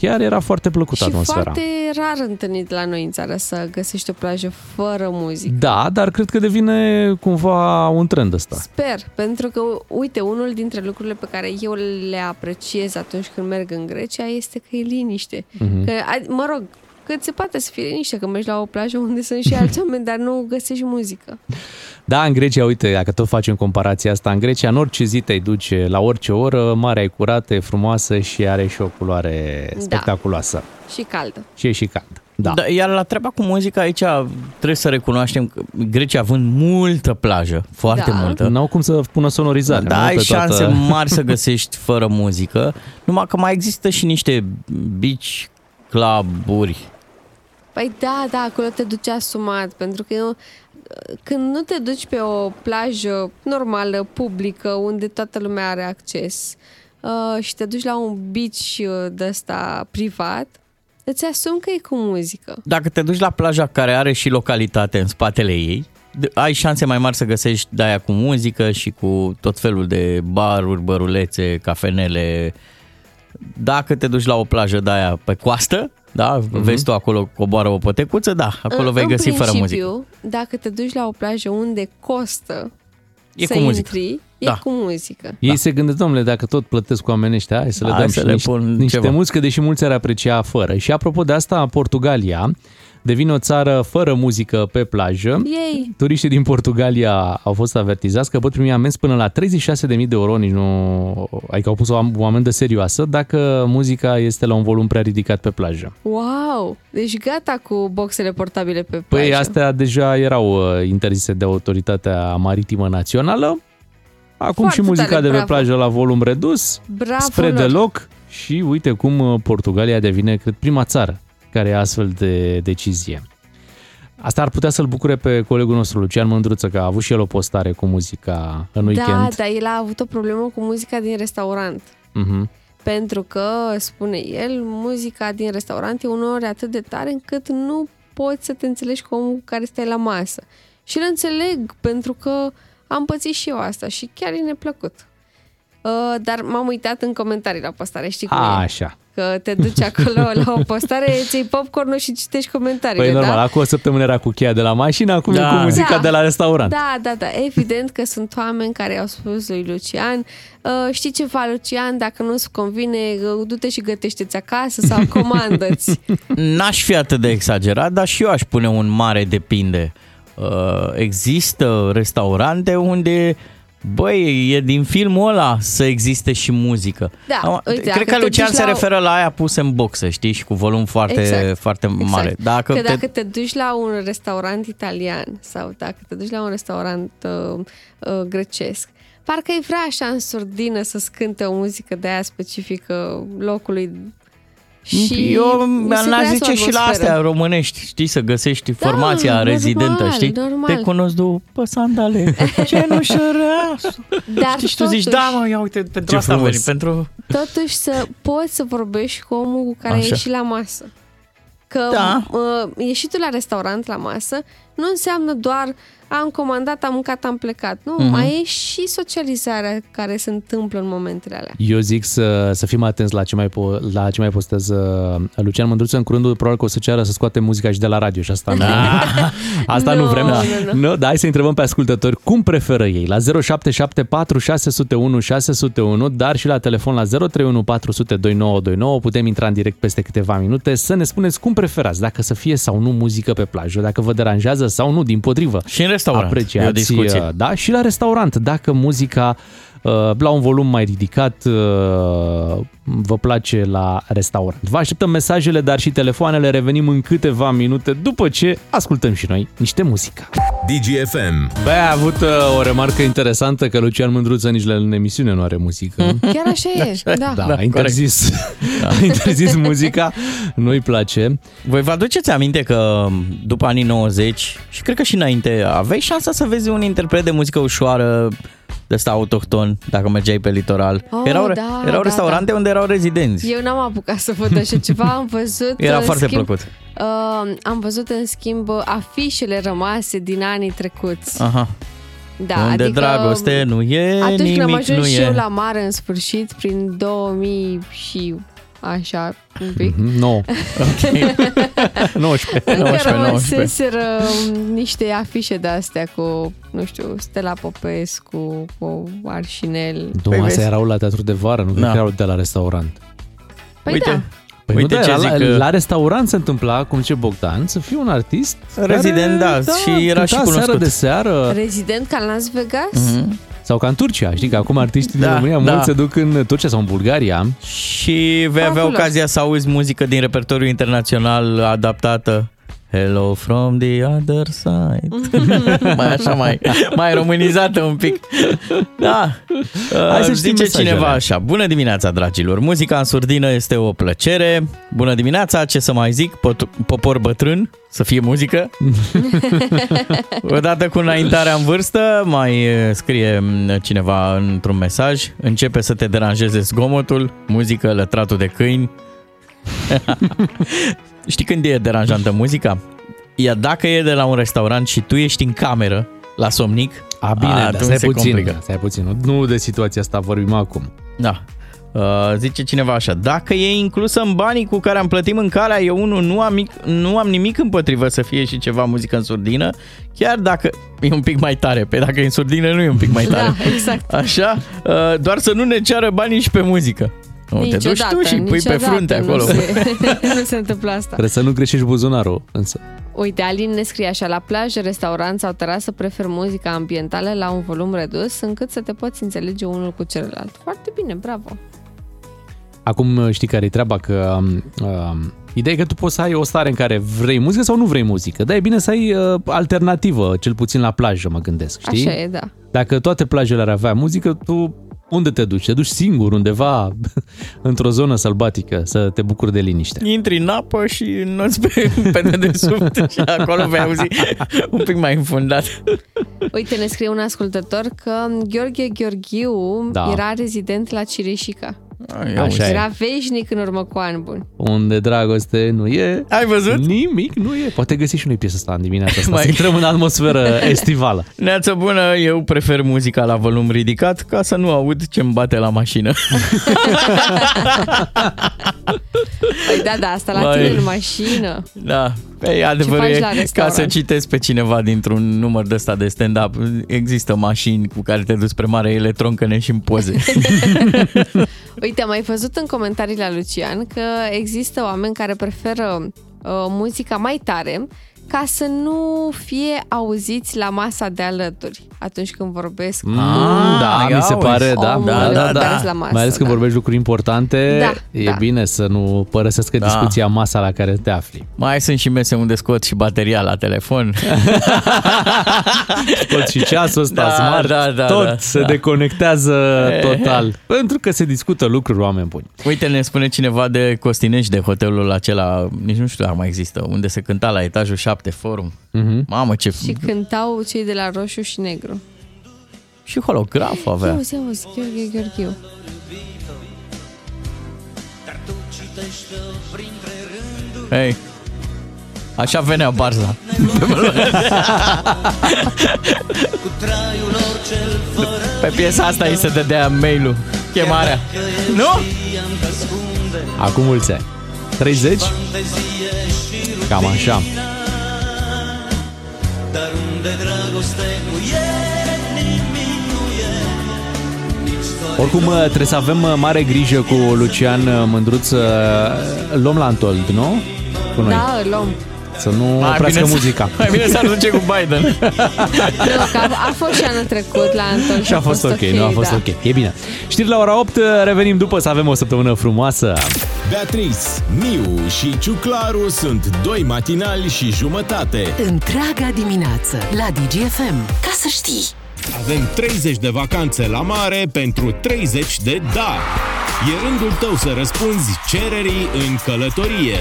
S1: Chiar era foarte plăcută
S2: Și
S1: atmosfera.
S2: foarte rar întâlnit la noi în țară să găsești o plajă fără muzică.
S1: Da, dar cred că devine cumva un trend ăsta.
S2: Sper, pentru că, uite, unul dintre lucrurile pe care eu le apreciez atunci când merg în Grecia este că e liniște.
S1: Mhm.
S2: Că, a- mă rog, cât se poate să fie liniște, că mergi la o plajă unde sunt și alți oameni, dar nu găsești muzică.
S1: Da, în Grecia, uite, dacă tot facem comparația asta, în Grecia, în orice zi te duce, la orice oră, marea e curată, e frumoasă și are și o culoare
S2: Da.
S1: spectaculoasă.
S2: Și caldă.
S1: Și e și cald. Da.
S3: Da, iar la treaba cu muzica aici trebuie să recunoaștem că Grecia având multă plajă, foarte
S2: Da.
S3: multă.
S1: N-au cum să pună sonorizare.
S3: Da,
S1: nu?
S3: ai
S1: Pe
S3: șanse
S1: toată...
S3: mari să găsești fără muzică, numai că mai există și niște beach cluburi.
S2: Păi da, da, acolo te duci asumat, pentru că eu, când nu te duci pe o plajă normală, publică, unde toată lumea are acces uh, și te duci la un beach uh, de ăsta privat, îți asumi că e cu muzică.
S3: Dacă te duci la plaja care are și localitate în spatele ei, d- ai șanse mai mari să găsești de aia cu muzică și cu tot felul de baruri, bărulețe, cafenele. Dacă te duci la o plajă de aia pe coastă, da,
S1: Mhm.
S3: vezi tu acolo coboară o potecuță, da, acolo
S2: În-
S3: vei
S2: în
S3: găsi fără muzică.
S2: principiu, dacă te duci la o plajă unde costă
S3: E
S2: să
S3: cu muzică.
S2: intri, e
S3: Da.
S2: cu muzică.
S1: Ei se gândesc, domnule, dacă tot plătesc cu oamenii ăștia, hai să le
S3: Hai
S1: dăm
S3: să
S1: și
S3: le
S1: niște,
S3: pun
S1: niște
S3: ceva.
S1: muzică, deși mulți ar aprecia fără. Și apropo de asta, Portugalia devine o țară fără muzică pe plajă.
S2: Ei,
S1: Turiștii din Portugalia au fost avertizați că pot primi amenzi până la 36.000 de euro, nici nu... adică au pus o, am- o amendă serioasă dacă muzica este la un volum prea ridicat pe plajă.
S2: wow! Deci gata cu boxele portabile pe
S1: Păi
S2: plajă.
S1: astea deja erau uh, interzise de Autoritatea Maritimă Națională. Acum
S2: Foarte
S1: și muzica
S2: tare,
S1: de pe
S2: bravo.
S1: plajă la volum redus,
S2: Bravo
S1: spre
S2: lor.
S1: deloc și uite cum uh, Portugalia devine, cred, prima țară care ia astfel de decizie. Asta ar putea să-l bucure pe colegul nostru, Lucian Mândruță, că a avut și el o postare cu muzica în
S2: Da,
S1: weekend.
S2: dar el a avut o problemă cu muzica din restaurant.
S1: Mhm.
S2: Pentru că, spune el, muzica din restaurant e uneori atât de tare încât nu poți să te înțelegi cu omul cu care stai la masă. Și îl înțeleg, pentru că am pățit și eu asta și chiar e neplăcut. Uh, dar m-am uitat în comentarii la postare, știi cum
S1: A,
S2: e?
S1: așa.
S2: Că te duci acolo la o postare, îți iei popcorn și citești comentariile,
S1: Păi normal,
S2: da?
S1: acum o săptămână era cu cheia de la mașină, acum
S3: Da.
S1: e cu muzica
S2: Da.
S1: de la restaurant.
S2: Da, da, da. Evident că sunt oameni care au spus lui Lucian, uh, știi ceva, Lucian, dacă nu-ți convine, uh, du-te și gătește-ți acasă sau comandă-ți. *laughs*
S3: N-aș fi atât de exagerat, dar și eu aș pune un mare depinde. Uh, există restaurante unde Băi, e din filmul ăla să existe și muzică.
S2: Da,
S3: Acum,
S2: uite,
S3: Cred
S2: dacă
S3: că
S2: te
S3: Lucian
S2: duci
S3: se
S2: la-
S3: referă la aia pus în boxe, știi, și cu volum foarte,
S2: Exact,
S3: foarte mare. Dacă
S2: că
S3: te...
S2: dacă te duci la un restaurant italian sau dacă te duci la un restaurant uh, uh, grecesc, parcă ai vrea așa în surdină să cânte o muzică de aia specifică locului și
S3: eu
S2: mi se
S3: n-aș
S2: creează o
S3: zice și la
S2: atmosferă.
S3: astea românești, știi, să găsești formația
S2: normal,
S3: rezidentă, știi?
S2: normal.
S3: Te cunosc după sandale, *laughs* cenușăreasă.
S2: Dar
S3: Știi, și tu zici,
S2: totuși-
S3: da, mă, ia uite, pentru
S1: Ce
S3: asta am
S1: frumos.
S3: venit, pentru...
S2: totuși să poți să vorbești cu omul cu care
S3: Așa.
S2: ai ieșit la masă. Că
S3: Da.
S2: uh, ieșitul la restaurant, la masă, nu înseamnă doar am comandat, am mâncat, am plecat. Nu,
S1: Mhm.
S2: mai e și socializarea care se întâmplă în momentele alea.
S1: Eu zic să, să fim atenți la ce mai, po- la ce mai postează Lucian Mândruță. În curând, probabil că o să ceară să scoate muzica și de la radio și asta *laughs* nu, asta nu
S2: Nu,
S1: vrem.
S2: nu, nu.
S1: Nu, dar hai să întrebăm pe ascultători cum preferă ei. La 0774 601 601, dar și la telefon la 031 400 2929. Putem intra în direct peste câteva minute să ne spuneți cum preferați, dacă să fie sau nu muzică pe plajă, dacă vă deranjează sau nu, din potrivă.
S3: Și în restaurant, e o
S1: Apreciați,
S3: discuție.
S1: uh, da, și la restaurant, dacă muzica uh, la un volum mai ridicat uh, vă place la restaurant. Vă așteptăm mesajele, dar și telefoanele. Revenim în câteva minute după ce ascultăm și noi niște muzică.
S4: DGFM.
S1: Bă, a avut uh, o remarcă interesantă că Lucian Mândruță nici la în emisiune nu are muzică.
S2: Chiar așa e, da.
S1: Da, a interzis, *laughs* a interzis muzica, nu-i place.
S3: Voi vă aduceți aminte că după anii 90 și cred că și înainte aveai șansa să vezi un interpret de muzică ușoară de ăsta autohton, dacă mergeai pe litoral.
S2: Oh,
S3: erau
S2: da,
S3: erau
S2: da,
S3: restaurante unde erau rezidenți.
S2: Eu n-am apucat să văd așa ceva, am văzut...
S3: Era
S2: în
S3: foarte
S2: schimb,
S3: plăcut.
S2: Uh, am văzut, în schimb, afișele rămase din anii trecuți.
S3: Aha.
S2: Da,
S3: unde
S2: adică
S3: dragoste nu e,
S2: Atunci
S3: nimic
S2: când am ajuns
S3: nu
S2: și
S3: e.
S2: eu la mare în sfârșit, prin 2000 și așa, un pic.
S1: Mhm, 9. 19. *laughs* *laughs*
S2: Încă
S3: 19,
S2: rămăseseră niște afișe de astea cu, nu știu, Stella Popescu, cu Arșinel.
S1: Două astea erau la teatru de vară, nu cred
S3: Da.
S1: că erau de la restaurant.
S2: Păi
S3: Uite,
S2: da.
S1: Păi
S3: Uite
S1: nu,
S3: ce
S1: da, la,
S3: zic că-
S1: la restaurant se întâmpla, cum ce Bogdan, să fie un artist
S3: Rezident, da, și era și
S1: cânta seară
S3: cunoscut.
S1: de seară.
S2: Rezident ca în Las Vegas?
S3: Mhm.
S1: Sau ca în Turcia, știi că acum artiștii din
S3: Da,
S1: România
S3: da.
S1: mulți se duc în Turcia sau în Bulgaria.
S3: Și vei avea
S2: Fabulos.
S3: ocazia să auzi muzică din repertoriul internațional adaptată. Hello from the other side. *laughs* mai așa, mai, mai românizată un pic. Da.
S1: Hai să
S3: Uh,
S1: știm
S3: Zice
S1: mesajele.
S3: cineva așa. Bună dimineața, dragilor. Muzica în surdină este o plăcere. Bună dimineața, ce să mai zic? Pot- popor bătrân, să fie muzică. *laughs* Odată cu înaintarea în vârstă, mai e, scrie m, cineva într-un mesaj, începe să te deranjeze zgomotul, muzică, lătratul de câini. *laughs* Știi când e deranjantă muzica? Ea dacă e de la un restaurant și tu ești în cameră la somnic,
S1: A, bine, dar
S3: atunci
S1: stai
S3: se
S1: puțin,
S3: complică.
S1: stai puțin. Nu, nu de situația asta vorbim acum.
S3: Da. Uh, zice cineva așa, dacă e inclusă în banii cu care am plătit mâncarea, eu unul nu am, mic, nu am nimic împotrivă să fie și ceva muzică în surdină, chiar dacă e un pic mai tare, pe dacă e în surdină nu e un pic mai tare.
S2: Da, exact.
S3: Așa, uh, doar să nu ne ceară banii și pe muzică. Nu, te duci
S2: Niciodată,
S3: tu și pui pe
S2: niciodată
S3: frunte
S2: nu
S3: acolo.
S2: Se, *laughs* nu se întâmplă asta.
S1: Trebuie să nu greșești buzunarul, însă.
S2: Uite, Alin ne scrie așa, la plajă, restaurant sau terasă prefer muzica ambientală la un volum redus, încât să te poți înțelege unul cu celălalt. Foarte bine, bravo.
S1: Acum știi care e treaba, că um, um, ideea e că tu poți să ai o stare în care vrei muzică sau nu vrei muzică. Dar e bine să ai uh, alternativă, cel puțin la plajă, mă gândesc, știi?
S2: Așa e, da.
S1: Dacă toate plajele ar avea muzică, tu unde te duci? Te duci singur undeva *laughs* într-o zonă sălbatică să te bucuri de liniște.
S3: Intri în apă și înnoți pe, *laughs* pe dedesubt și acolo vei auzi un pic mai înfundat.
S2: Uite, ne scrie un ascultător că Gheorghe Gheorghiu
S1: Da.
S2: era rezident la Cireșica.
S1: Așa e.
S2: Era veșnic în urmă cu ani buni.
S1: Unde dragoste nu e,
S3: Ai văzut?
S1: nimic nu e. Poate găsi și noi piesa asta în dimineața asta,
S3: Mai-
S1: să intrăm în atmosferă *laughs* estivală.
S3: Neață bună, eu prefer muzica la volum ridicat ca să nu aud ce-mi bate la mașină. *laughs*
S2: Păi da, da, asta la
S3: Mai-
S2: tine în mașină.
S3: Da, pe adevărul
S2: faci
S3: e,
S2: la
S3: ca să
S2: restaurant?
S3: citesc pe cineva dintr-un număr de ăsta de stand-up, există mașini cu care te duci spre mare electron că ne și în poze. *laughs*
S2: Uite, am mai văzut în comentariile la Lucian că există oameni care preferă uh, muzica mai tare ca să nu fie auziți la masa de alături atunci când vorbesc.
S1: Mm, da,
S3: ia
S1: mi se
S3: uzi.
S1: pare, da,
S2: Omul
S1: da, da,
S2: da,
S1: da.
S2: la masă,
S1: Mai ales când
S2: da.
S1: vorbești lucruri importante,
S2: Da,
S1: e
S2: da.
S1: bine să nu părăsească
S3: Da.
S1: discuția masa la care te afli.
S3: Mai sunt și mese unde scot și bateria la telefon. *laughs*
S1: Tot și ceasul ăsta
S3: Da,
S1: smart,
S3: da, da,
S1: tot
S3: da,
S1: se
S3: da.
S1: deconectează *laughs* total. Pentru că se discută lucruri oameni buni.
S3: Uite, ne spune cineva de Costinești, de hotelul acela, nici nu știu dacă mai există, unde se cânta la etajul 7 forum.
S1: Mhm.
S3: Mamă, ce...
S2: Și cântau cei de la roșu și negru.
S3: Și holograf avea.
S2: Auzi, auzi, Gheorghe Gheorghiu.
S3: Hei, așa venea Barza. *laughs* Pe piesa asta îi se dădea mail-ul, chemarea. Nu?
S1: Acum mulți ani. 30? Cam așa. Oricum trebuie să avem uh, mare grijă cu Lucian uh, Mândruț, uh, îl luăm la Antold, nu? Cu noi.
S2: Da, îl luăm.
S1: Să nu
S3: Mai
S1: oprească
S3: bine să-
S1: muzica. *laughs*
S3: Mai bine să duce cu Biden. *laughs*
S2: Nu, că a, a fost și anul trecut la Anton
S1: Și a fost ok, nu a fost
S2: da.
S1: ok. E bine. Știri la ora 8, revenim după să avem o săptămână frumoasă.
S4: Beatrice, Miu și Ciuclaru sunt doi matinali și jumătate.
S9: Întreaga dimineață la DGFM. Ca să știi!
S4: Avem 30 de vacanțe la mare pentru 30 de da. E rândul tău să răspunzi cererii în călătorie.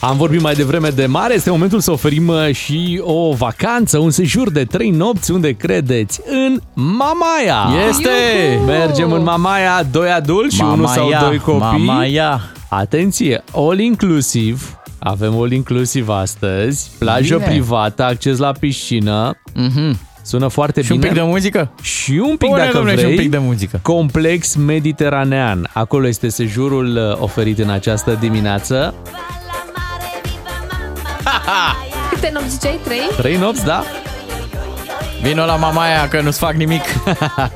S1: Am vorbit mai devreme de mare, este momentul să oferim uh, și o vacanță, un sejur de 3 nopți unde credeți în Mamaia.
S3: Este!
S2: Iuhu!
S1: Mergem în Mamaia, doi adulți și unul
S3: Mamaia,
S1: sau doi copii.
S3: Mamaia.
S1: Atenție, all inclusiv. Avem all inclusiv astăzi, plajă
S3: Bine.
S1: privată, acces la piscină.
S3: Mhm.
S1: Sună foarte
S3: Și un
S1: bine.
S3: pic de muzică?
S1: Și un pic,
S3: Pune,
S1: dacă
S3: domnule, și
S1: vrei,
S3: un pic de muzică.
S1: complex mediteranean. Acolo este sejurul uh, oferit în această dimineață. *laughs*
S2: Câte nopți ziceai? Trei?
S1: Trei nopți, da?
S3: Vino la Mamaia că nu-ți fac nimic.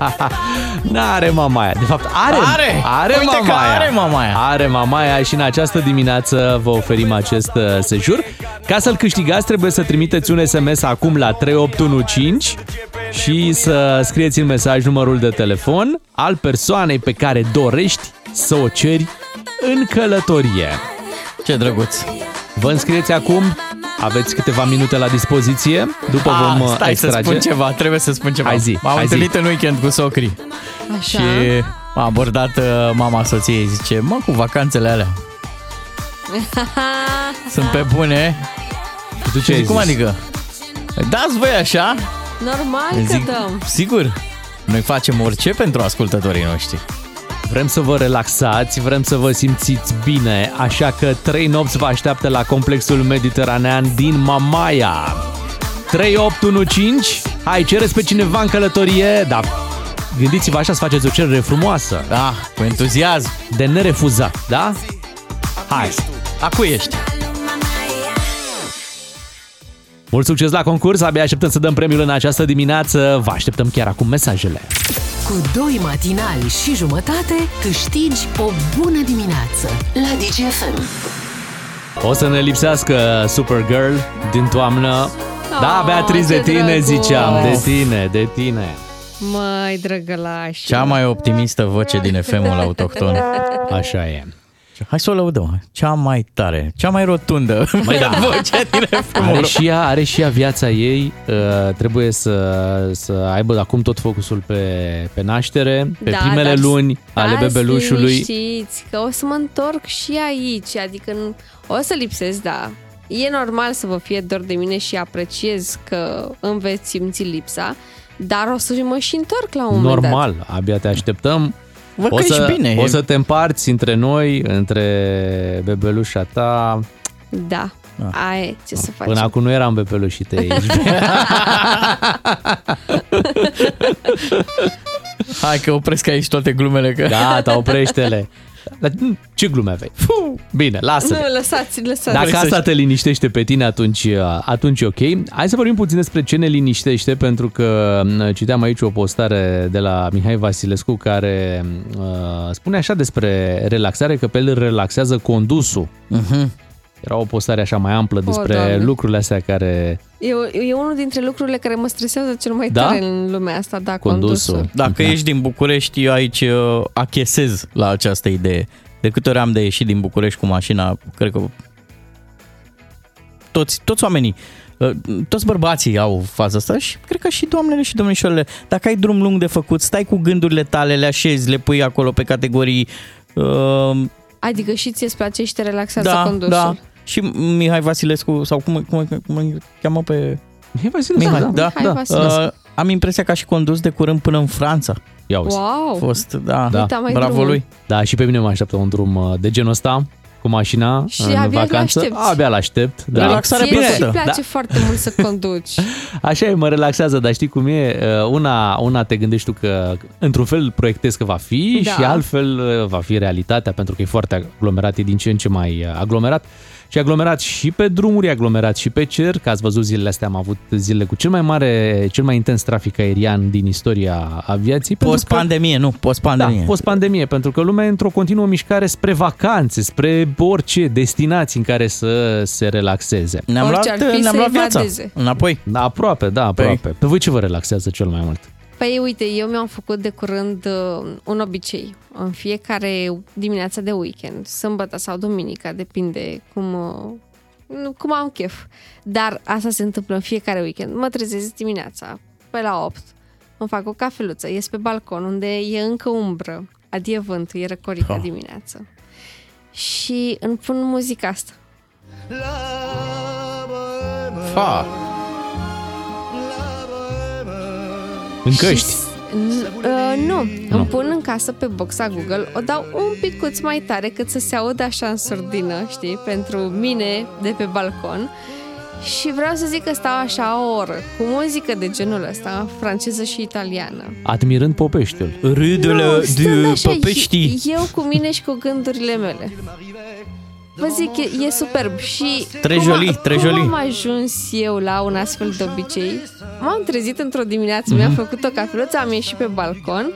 S3: *laughs*
S1: N-are Mamaia. De fapt, are.
S3: Are!
S1: Are
S3: Uite că
S1: Mamaia.
S3: are Mamaia.
S1: Are Mamaia și în această dimineață vă oferim acest uh, sejur. Ca să-l câștigați, trebuie să trimiteți un SMS acum la 3815 și să scrieți în mesaj numărul de telefon al persoanei pe care dorești să o ceri în călătorie.
S3: Ce drăguț.
S1: Vă înscrieți acum, aveți câteva minute la dispoziție, după
S3: Ah,
S1: vom uh,
S3: stai
S1: extrage.
S3: să spun ceva, trebuie să spun ceva.
S1: Hai zi,
S3: M-am
S1: hai zi.
S3: întâlnit în weekend cu socrii
S2: Așa.
S3: și m-a abordat uh, mama soției, zice, mă, cu vacanțele alea, *laughs* sunt pe bune.
S1: Tu
S3: Și
S1: ce ai
S3: zic, cum
S1: zis?
S3: adică? Dați voi așa?
S2: Normal că
S3: Zic,
S2: dăm.
S3: sigur, noi facem orice pentru ascultătorii noștri.
S1: Vrem să vă relaxați, vrem să vă simțiți bine, așa că trei nopți vă așteaptă la complexul mediteranean din Mamaia. 3815, hai, cereți pe cineva în călătorie, dar gândiți-vă așa să faceți o cerere frumoasă,
S3: Da, cu entuziasm.
S1: de nerefuzat, da? Hai!
S3: Acu ești.
S1: Mult succes la concurs, abia așteptăm să dăm premiul în această dimineață, vă așteptăm chiar acum mesajele.
S9: Cu doi matinali și jumătate câștigi o bună dimineață la DGFM.
S1: O să ne lipsească Supergirl din toamnă. Da,
S2: Oh,
S1: Beatriz, de
S2: ce
S1: tine
S2: drăguț.
S1: ziceam, de tine, de tine.
S2: Măi, drăgălaș.
S3: Cea mai optimistă voce din FM-ul autohton.
S1: Așa e.
S3: Hai să o lăudăm. Cea mai tare, cea mai rotundă *laughs*
S1: Măi, da.
S3: voce din *laughs*
S1: Are
S3: FM-ul.
S1: și ea, are și ea viața ei, uh, trebuie să, să aibă acum tot focusul pe, pe naștere, pe
S2: Da,
S1: primele
S2: dar
S1: luni ale
S2: stați
S1: bebelușului.
S2: liniștiți, că o să mă întorc și aici, adică nu- o să lipsesc, da. E normal să vă fie dor de mine și apreciez că îmi veți simți lipsa, dar o să mă și întorc la un moment dat.
S1: Normal, abia te așteptăm.
S3: Văd
S1: o
S3: că
S1: să,
S3: ești bine.
S1: O să te împarți între noi, între bebelușa ta.
S2: Da, aia e, ce să facem.
S1: Până acum nu eram bebelușii tăi aici. *laughs*
S3: Hai că opresc aici toate glumele. Că...
S1: Gata, oprește-le. *laughs* Dar ce glume aveai? Fuh, Bine, lasă
S2: Nu, lăsați, lăsați.
S1: Dacă asta te liniștește pe tine, atunci, atunci e ok. Hai să vorbim puțin despre ce ne liniștește, pentru că m, citeam aici o postare de la Mihai Vasilescu care uh, spune așa despre relaxare, că pe el îl relaxează condusul.
S3: Uh-huh.
S1: Era o postare așa mai amplă despre
S2: Doamne.
S1: lucrurile astea care...
S2: E, e unul dintre lucrurile care mă stresează cel mai
S1: Da?
S2: tare în lumea asta, da,
S1: Condusul.
S2: condusul.
S3: Dacă ești din București, eu aici uh, achesez la această idee. De câte ori am de ieșit din București cu mașina, cred că toți, toți oamenii, uh, toți bărbații au faza asta și cred că și doamnele și domnișoarele. Dacă ai drum lung de făcut, stai cu gândurile tale, le așezi, le pui acolo pe categorii. Uh,
S2: Adică și ție îți place și te relaxează
S3: da,
S2: condusul.
S3: da. Și Mihai Vasilescu, sau cum, cum, cum îl cheamă pe...
S1: Mihai Vasilescu,
S3: Mihai, da.
S2: Mihai Vasilescu.
S3: Uh, am impresia că a și condus de curând până în Franța.
S1: Ia uzi.
S2: Wow!
S3: A fost, da,
S1: Da.
S2: Uita, mai
S3: bravo
S2: drumul.
S3: lui.
S1: Da, și pe mine mă așteaptă un drum uh, de genul ăsta, cu mașina,
S2: Și
S1: în
S2: abia
S1: vacanță.
S2: l-aștepți.
S1: Abia l-aștept. Da.
S3: Relaxare
S2: Ție
S3: plăcută.
S2: îți place
S1: Da.
S2: foarte mult să conduci. *laughs*
S1: Așa e, mă relaxează, dar știi cum e? Uh, Una, una te gândești tu că într-un fel proiectezi că va fi
S2: Da.
S1: și altfel uh, va fi realitatea, pentru că e foarte aglomerat, e din ce în ce mai uh, aglomerat. Și aglomerat și pe drumuri, aglomerat și pe cer, că ați văzut zilele astea, am avut zile cu cel mai mare, cel mai intens trafic aerian din istoria aviației. pentru că-
S3: Post-pandemie, nu, post-pandemie.
S1: da, post-pandemie, pentru că lumea e într-o continuă mișcare spre vacanțe, spre orice destinații în care să se relaxeze.
S3: Ne-am
S2: Orice
S3: luat,
S2: ar fi
S3: ne-am
S2: să
S3: luat viața
S2: evadeze.
S3: înapoi.
S1: Da, aproape, da, aproape. Pe voi ce vă relaxează cel mai mult?
S2: Păi uite, eu mi-am făcut de curând uh, un obicei. În fiecare dimineață de weekend, sâmbătă sau duminica, depinde cum, uh, nu- cum am chef. Dar asta se întâmplă în fiecare weekend. Mă trezesc dimineața, pe la 8, îmi fac o cafeluță, ies pe balcon unde e încă umbră, adie vântul, e răcorică
S3: Ah.
S2: dimineață. Și îmi pun muzica asta.
S3: Fa.
S1: În căști.
S2: Și, n- uh, nu, îmi pun în casă pe boxa Google, o dau un picuț mai tare cât să se audă așa în surdină, știi, pentru mine de pe balcon. Și vreau să zic că stau așa o oră, cu muzică de genul ăsta, franceză și italiană.
S1: Admirând Popeștiul.
S3: Râdele
S2: Nu, stând
S3: de
S2: așa,
S3: Păpești.
S2: Eu cu mine și cu gândurile mele. Vă zic, e, e superb și
S3: Très
S2: cum,
S3: joli,
S2: a-
S3: très
S2: cum
S3: joli.
S2: am ajuns eu la un astfel de obicei? M-am trezit într-o dimineață, mi-am
S3: Mhm.
S2: făcut o cafeluță, am ieșit pe balcon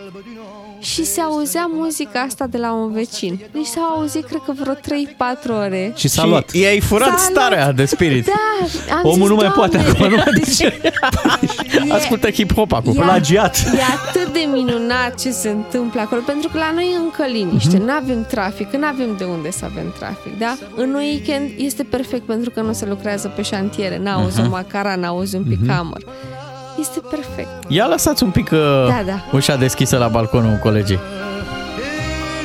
S2: și se auzea muzica asta de la un vecin. Deci s-au auzit, cred că vreo 3-4 ore.
S1: Și s-a
S3: Și
S1: luat.
S3: i-ai furat
S2: S-a
S3: starea de spirit.
S2: Da, am
S1: Omul
S2: zis,
S1: nu mai poate
S2: "Doamne,
S1: acum, nu mai
S2: deci *laughs*
S3: Ascultă hip-hop acum.
S2: E-
S1: Plagiat.
S2: E atât de minunat ce se întâmplă acolo, pentru că la noi e încă liniște,
S1: Mhm.
S2: nu avem trafic, nu avem de unde să avem trafic, da? În weekend este perfect pentru că nu se lucrează pe șantiere, n-auzi
S1: Mhm.
S2: o macara, n-auzi un picamăr. Este perfect.
S3: Ia lăsați un pic uh,
S2: Da, da.
S3: ușa deschisă la balconul colegii.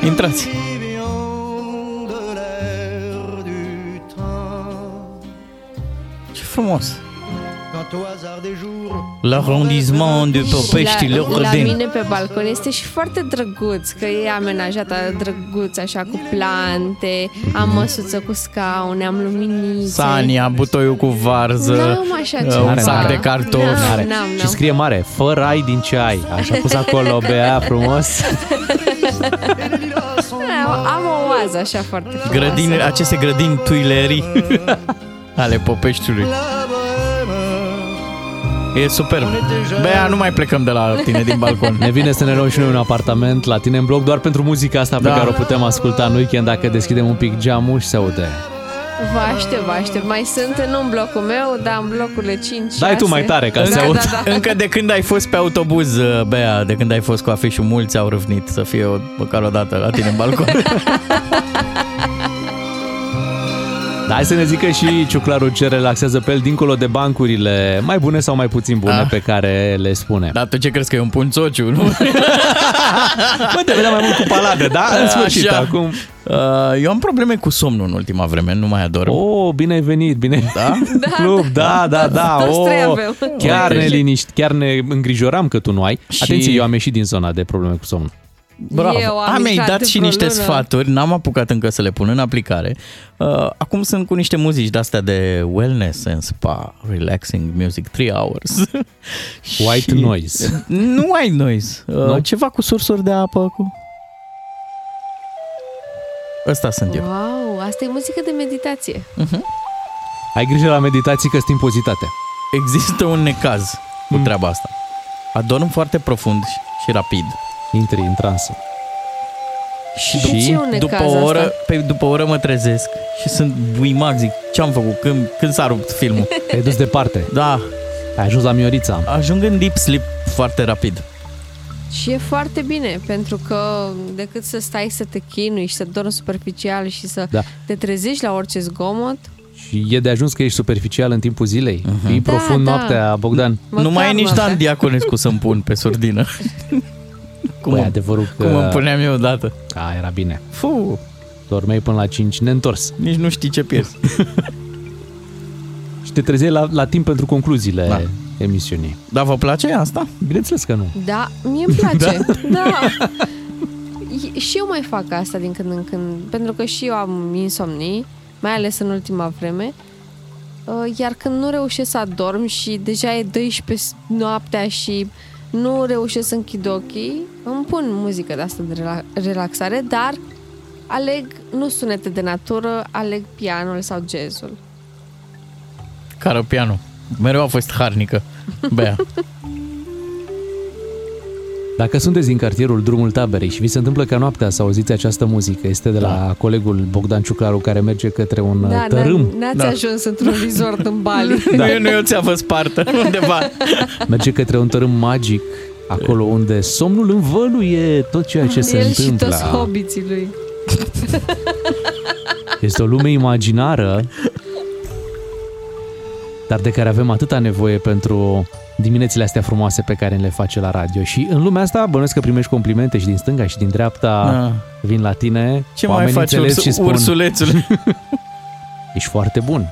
S3: Intrați. Ce frumos. L'arrondissement de Popești,
S2: la, la
S3: Lăcădeni.
S2: mine pe balcon este și foarte drăguț, că e amenajat drăguț, așa, cu plante, am măsuță cu scaune, am luminițe.
S3: Sania, butoiul cu varză,
S2: N-am așa
S3: uh,
S2: ceva.
S3: un sac de cartofi.
S2: N-am,
S1: Are.
S2: n-am,
S1: Și
S2: n-am.
S1: scrie mare, fă rai din ce ai. Așa pus acolo, bea frumos. *laughs*
S2: Am o oază așa foarte frumoasă.
S3: Grădini, aceste grădini tuilerii *laughs* ale Popeștiului. E superb. Bea, nu mai plecăm de la tine din balcon.
S1: Ne vine să ne luăm și noi un apartament la tine în bloc doar pentru muzica asta pe
S3: Da.
S1: care o putem asculta în weekend dacă deschidem un pic geamul și se aude.
S2: Vă aștept, vă aștept. Mai sunt nu în blocul meu, dar în blocurile 5
S1: Dai tu mai tare ca să
S2: da,
S1: se audă.
S2: da, da.
S3: Încă de când ai fost pe autobuz, uh, Bea, de când ai fost cu afișul, mulți au râvnit să fie o, măcar o dată la tine în balcon. *laughs*
S1: Da, hai să ne zică și ciuclarul ce relaxează pe el dincolo de bancurile mai bune sau mai puțin bune
S3: Ah.
S1: pe care le spune.
S3: Dar tu ce crezi că e un punțociu, nu?
S1: Bă, te vedeam mai mult cu paladă, da? În sfârșit,
S3: Așa.
S1: acum.
S3: Uh, eu am probleme cu somnul în ultima vreme, nu mai adorm.
S1: Oh, bine ai venit, bine ai
S3: Da?
S2: Da,
S1: Club, da, da, da.
S2: Toți trei
S1: Oh,
S2: avem.
S1: chiar
S3: Ok.
S1: ne liniști, chiar ne îngrijoram că tu nu ai.
S3: Și-
S1: Atenție, eu am ieșit din zona de probleme cu somnul.
S3: Bravo.
S2: Eu am
S3: am mi-ai
S2: intrat
S3: dat
S2: de
S3: și
S2: vreo
S3: niște
S2: lună.
S3: sfaturi, n-am apucat încă să le pun în aplicare. Uh, acum sunt cu niște muzici de-astea de wellness and spa, relaxing music, 3 hours. *laughs*
S1: White
S3: Și-
S1: noise. *laughs*
S3: Nu white noise. Uh,
S1: Nu?
S3: Ceva cu sursuri de apă. Cu... Ăsta sunt eu.
S2: Wow, asta e muzică de meditație.
S1: Ai grijă la meditații că sunt impozitate.
S3: Există un necaz cu
S1: Mm.
S3: treaba asta. Adorm foarte profund și- și rapid.
S1: Intri în transă.
S2: Și de ce e un necaz
S3: după o oră,
S2: asta?
S3: pe, după o oră mă trezesc și sunt buimac, zic, ce-am făcut? Când, când s-a rupt filmul? *laughs*
S1: Te-ai dus departe.
S3: Da,
S1: Ai ajuns la Miorița.
S3: ajung în deep sleep foarte rapid.
S2: Și e foarte bine, pentru că decât să stai să te chinui și să dormi superficial și să
S1: Da.
S2: te trezești la orice zgomot,
S1: Și e de ajuns că ești superficial în timpul zilei. Uh-huh. Fii
S2: Da,
S1: profund
S2: da.
S1: noaptea, Bogdan.
S3: nu mai e
S2: Măcar
S3: nici
S2: noaptea.
S3: Dan Diaconescu să-mi pun pe surdină. *laughs* cum,
S1: Băi,
S3: îmi-
S1: adevărul că...
S3: cum îmi puneam eu odată.
S1: A, era bine.
S3: Fu,
S1: Dormeai până la 5 neîntors.
S3: nici nu știi ce pierzi. *laughs*
S1: Și te trezeai la, la timp pentru concluziile
S3: Da.
S1: da. emisiunii.
S3: Dar vă place asta?
S1: Bineînțeles că nu.
S2: da, mie îmi place. *laughs* da. E- Și eu mai fac asta din când în când, pentru că și eu am insomnii, mai ales în ultima vreme. Uh, Iar când nu reușesc să adorm și deja e 12 noaptea și nu reușesc să închid ochii, îmi pun muzică de asta de rela- relaxare, dar aleg nu sunete de natură, aleg pianul sau jazzul.
S3: Carapianu. Mereu a fost harnică. Bea. *laughs*
S1: Dacă sunteți din cartierul Drumul Taberei și vi se întâmplă ca noaptea să auziți această muzică, este de la
S3: Da.
S1: colegul Bogdan Ciuclaru care merge către un
S2: Da,
S1: da, tărâm,
S2: n- n-ați
S3: Da.
S2: ajuns într-un resort în Bali. *laughs*
S3: Da. Nu, e- nu e o țeavă spartă *laughs* undeva.
S1: merge către un tărâm magic Acolo unde somnul învăluie tot ceea ce se
S2: El și
S1: întâmplă.
S2: toți hobiții lui. *laughs*
S1: Este o lume imaginară, dar de care avem atâta nevoie pentru diminețile astea frumoase pe care le face la radio. Și în lumea asta bănuiesc că primești complimente și din stânga și din dreapta
S3: Da.
S1: vin la tine,
S3: Ce mai
S1: oamenii
S3: faci,
S1: înțeleg
S3: urs,
S1: și spun,
S3: ursulețule? *laughs*
S1: ești foarte bun,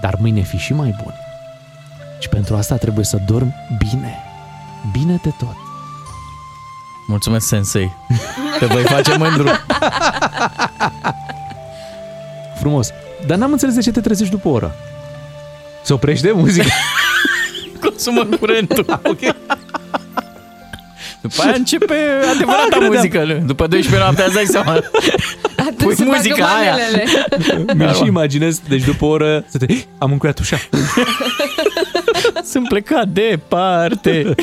S1: dar mâine fi și mai bun. Și pentru asta trebuie să dormi bine, bine de tot.
S3: Mulțumesc, Sensei. Te voi face mândru.
S1: Frumos. Dar n-am înțeles de ce te trezești după o oră. Se oprește de muzică. *laughs*
S3: Consumă curentul. *laughs* ok. După aia începe adevărata
S1: Ah, credeam.
S3: muzică. După 12 noapte, îți dai seama. Pui
S2: să
S3: muzica
S2: bagă
S3: aia.
S2: manelele. *laughs*
S1: Mi-l și imaginez, deci după o oră să te... Am încuiat ușa. *laughs*
S3: Sunt plecat departe.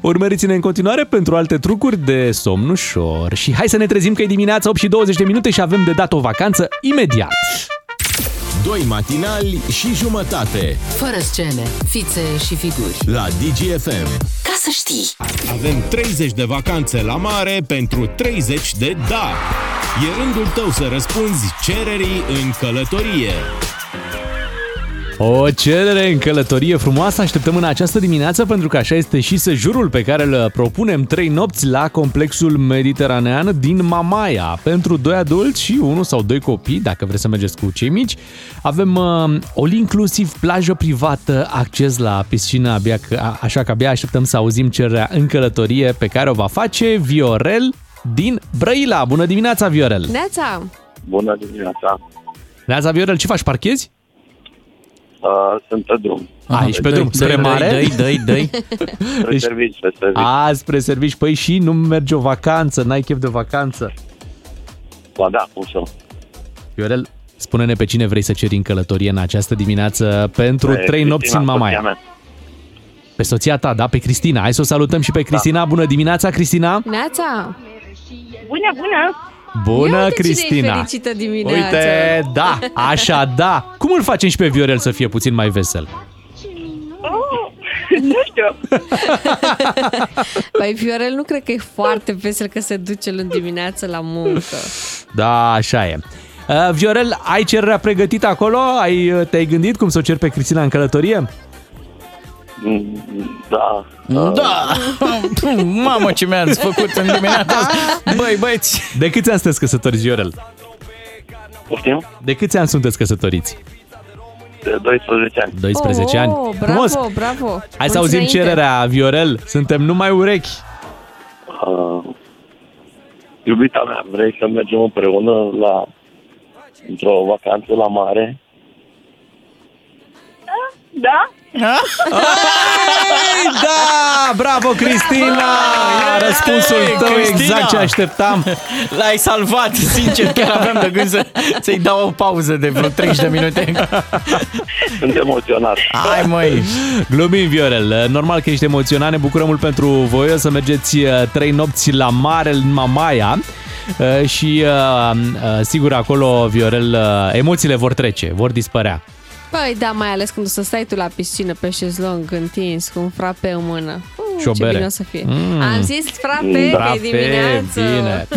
S1: Urmăriți-ne în continuare pentru alte trucuri de somn ușor. Și hai să ne trezim că e dimineața 8 și 20 de minute și avem de dat o vacanță imediat.
S4: Doi matinali și jumătate
S9: Fără scene, fițe și figuri.
S4: la DGFM.
S9: Ca să știi!
S4: Avem 30 de vacanțe la mare pentru 30 de da. E rândul tău să răspunzi cererii în călătorie.
S1: O cerere în călătorie frumoasă așteptăm în această dimineață pentru că așa este și sejurul pe care îl propunem trei nopți la complexul mediteranean din Mamaia. Pentru doi adulți și unul sau doi copii, dacă vreți să mergeți cu cei mici, avem uh, all inclusiv plajă privată, acces la piscină, abia că, a, așa că abia așteptăm să auzim cererea în călătorie pe care o va face Viorel din Brăila. Bună dimineața, Viorel!
S2: Neața!
S11: Bună dimineața!
S1: Neața, Viorel, ce faci, parchezi?
S11: Uh, sunt pe drum.
S1: A, ești pe drum, spre mare?
S3: Dăi, dăi, dăi. *laughs*
S11: Spre
S1: Deci-
S11: servici, spre servici.
S1: A, spre servici. Păi și nu merge o vacanță, n-ai chef de vacanță.
S11: Ba da, cum să.
S1: Viorel, spune-ne pe cine vrei să ceri în călătorie în această dimineață pentru
S11: Pe
S1: trei
S11: Cristina,
S1: nopți în
S11: soția
S1: Mamaia.
S11: mea.
S1: Pe soția ta, da? Pe Cristina. Hai să o salutăm și pe Cristina. Bună dimineața, Cristina!
S2: Neața!
S12: Bună, bună!
S1: Bună,
S2: Ia uite cine e
S1: Cristina!
S2: fericită dimineața.
S1: Uite, da, așa, da. Cum îl facem și pe Viorel să fie puțin mai vesel?
S12: Oh, nu știu. *laughs*
S2: Păi Viorel nu cred că e foarte vesel că se duce luni dimineață la muncă.
S1: Da, așa e. Uh, Viorel, ai cererea pregătită acolo? Ai, uh, te-ai gândit cum să o ceri pe Cristina în călătorie?
S11: Mm, Da.
S3: Da! *laughs* Mamă, ce mi-ați făcut în dimineața asta. Băi, băieți!
S1: De câți ani sunteți căsătoriți, Viorel?
S11: Poftim?
S1: De câți ani sunteți căsătoriți?
S11: De 12 ani.
S1: 12 ani.
S2: Oh, bravo,
S1: Frumos!
S2: bravo.
S1: Hai să
S2: Mulți
S1: auzim
S2: înainte.
S1: cererea, Viorel. Suntem numai urechi.
S11: Uh, iubita mea, vrei să mergem împreună la într-o vacanță la mare?
S12: Da?
S1: Ei, da! Bravo, Cristina! Răspunsul
S3: Ei,
S1: tău e
S3: Cristina!
S1: exact ce așteptam.
S3: L-ai salvat, sincer, chiar aveam de gând să, să-i dau o pauză de vreo 30 de minute.
S11: Sunt emoționat.
S3: Hai, măi!
S1: Glumim, Viorel. Normal că ești emoționat. Ne bucurăm mult pentru voi. O să mergeți uh, trei nopți la mare în Mamaia. Uh, Și uh, uh, sigur acolo, Viorel, uh, emoțiile vor trece, vor dispărea.
S2: Păi da, mai ales când o să stai tu la piscină pe șezlong întins cu un frape în mână. Uh,
S1: Și o
S2: ce
S1: bere.
S2: bine o să fie.
S1: Mm.
S2: Am zis frape, că e dimineață.
S1: bine. *laughs*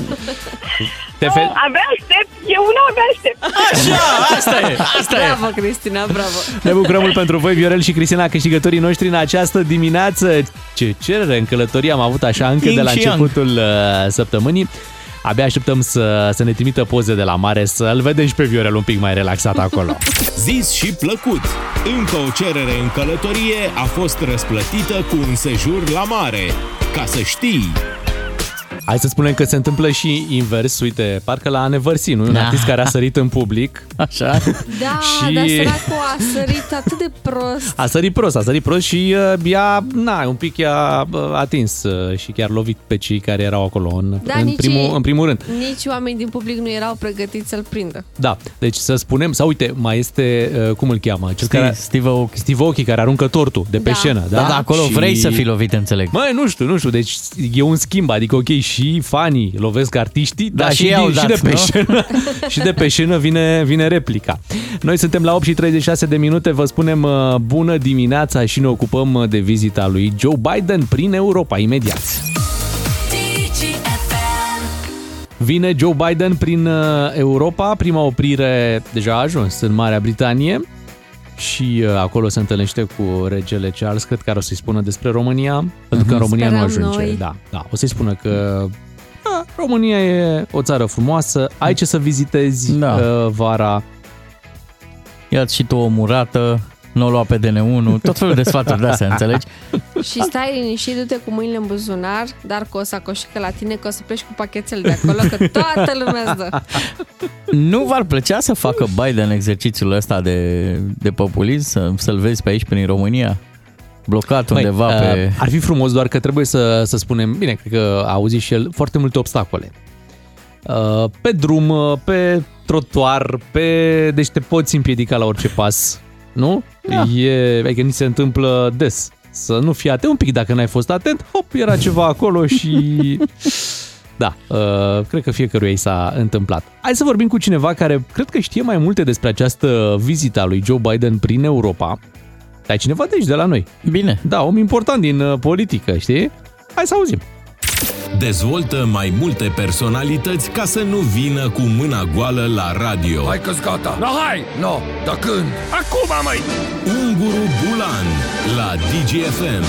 S1: Te
S12: Oh,
S1: fe-
S12: abia aștept. Eu una abia aștept.
S3: Așa, asta e, asta e.
S2: Bravo, Cristina, bravo.
S1: Ne bucurăm mult pentru voi, Viorel și Cristina, câștigătorii noștri în această dimineață. Ce cerere în călătorie am avut așa încă
S3: Yin
S1: de la
S3: și yang.
S1: începutul uh, săptămânii. Abia așteptăm să, să ne trimită poze de la mare, să-l vedem și pe Viorel un pic mai relaxat acolo. *laughs*
S4: Zis și plăcut. Încă o cerere în călătorie a fost răsplătită cu un sejur la mare. Ca să știi,
S1: Hai să spunem că se întâmplă și invers, uite, parcă la Anevărsi, nu? Un
S3: Da.
S1: artist care a sărit în public. *laughs*
S3: Așa? *laughs*
S2: Da,
S1: Și-
S2: dar săracul a sărit atât de prost.
S1: A sărit prost, a sărit prost și uh, ea, na, un pic i-a uh, atins uh, și chiar lovit pe cei care erau acolo în,
S2: Da,
S1: în,
S2: nici
S1: primul,
S2: ei-
S1: în primul rând.
S2: Nici oamenii din public nu erau pregătiți să-l prindă.
S1: Da, deci să spunem, sau uite, mai este, uh, cum îl cheamă? Cel
S3: Steve-
S1: care,
S3: Steve Aoki.
S1: Steve Aoki, care aruncă tortul de pe
S2: Da.
S1: scenă. Da,
S3: Da, da, acolo
S1: Și-
S3: vrei să fii lovit, înțeleg.
S1: Măi, nu știu, nu știu, deci e un schimb, adică ok, și și fanii lovesc artiștii,
S3: Da,
S1: dar
S3: și
S1: și,
S3: ei au
S1: din- și,
S3: dat,
S1: de pe
S3: nu?
S1: scenă, *laughs* și de pe scenă vine, vine replica. Noi suntem la 8 și 36 de minute, vă spunem uh, bună dimineața și ne ocupăm uh, de vizita lui Joe Biden prin Europa imediat. Vine Joe Biden prin uh, Europa, prima oprire deja a ajuns în Marea Britanie și uh, acolo se întâlnește cu regele Charles, cred că o să-i spună despre România, pentru că în România nu
S2: Sperăm
S1: ajunge.
S2: noi.
S1: Da, da, o să-i spună că a, România e o țară frumoasă, ai ce să vizitezi
S3: Da.
S1: uh, vara.
S3: Ia-ți și tu o murată, nu o lua pe DN1, tot felul de sfaturi de astea, *laughs* înțelegi?
S2: Și stai liniștit, du-te cu mâinile în buzunar, dar cu o sacoșică la tine, că o să pleci cu pachetele de acolo, că toată lumea îți dă. *laughs*
S3: Nu v-ar plăcea să facă Biden exercițiul ăsta de, de populism, să, să-l vezi pe aici prin România? Blocat
S1: Măi,
S3: undeva
S1: uh,
S3: pe...
S1: Ar fi frumos, doar că trebuie să, să spunem, bine, cred că a auzit și el foarte multe obstacole. Uh, Pe drum, uh, pe trotuar, pe... deci te poți împiedica la orice pas, nu? Da. E, adică ni se întâmplă des. Să nu fii atent un pic dacă n-ai fost atent, hop, era ceva acolo și... *laughs* Da, uh, cred că fiecăruia i s-a întâmplat. Hai să vorbim cu cineva care cred că știe mai multe despre această vizită a lui Joe Biden prin Europa. Dar e cineva de aici, de la noi.
S3: Bine.
S1: Da, om important din uh, politică, știi? Hai să auzim.
S4: Dezvoltă mai multe personalități ca să nu vină cu mâna goală la radio.
S5: Hai că gata. No, hai! No, dar când? Acum, măi!
S4: Unguru Bulan la DGFM.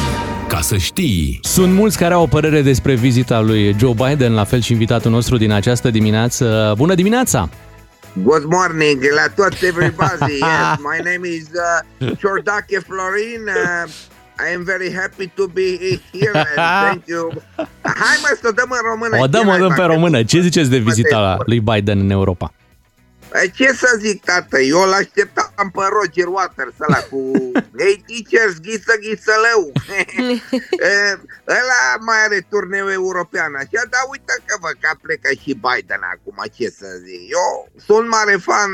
S4: Ca să știi.
S1: Sunt mulți care au o părere despre vizita lui Joe Biden, la fel și invitatul nostru din această dimineață. Bună dimineața!
S6: Good morning la toți *laughs* everybody. yes, my name is uh, Ciordache Florin. Uh, I am very happy to be here and thank you. Hai mă să o dăm în română.
S1: O dăm,
S6: Ce
S1: o
S6: mai
S1: dăm pe
S6: fac?
S1: română. Ce ziceți de
S6: Mă
S1: vizita la
S6: descurc.
S1: lui Biden în Europa?
S6: Eh, Ce să zic, tată? Eu l-așteptam pe Roger Waters ăla cu *laughs* Hey teachers, ghiță, ghițălău. *laughs* Eh, ăla mai are turneu european așa, dar uite că vă că plecă și Biden acum, ce să zic. Eu sunt mare fan,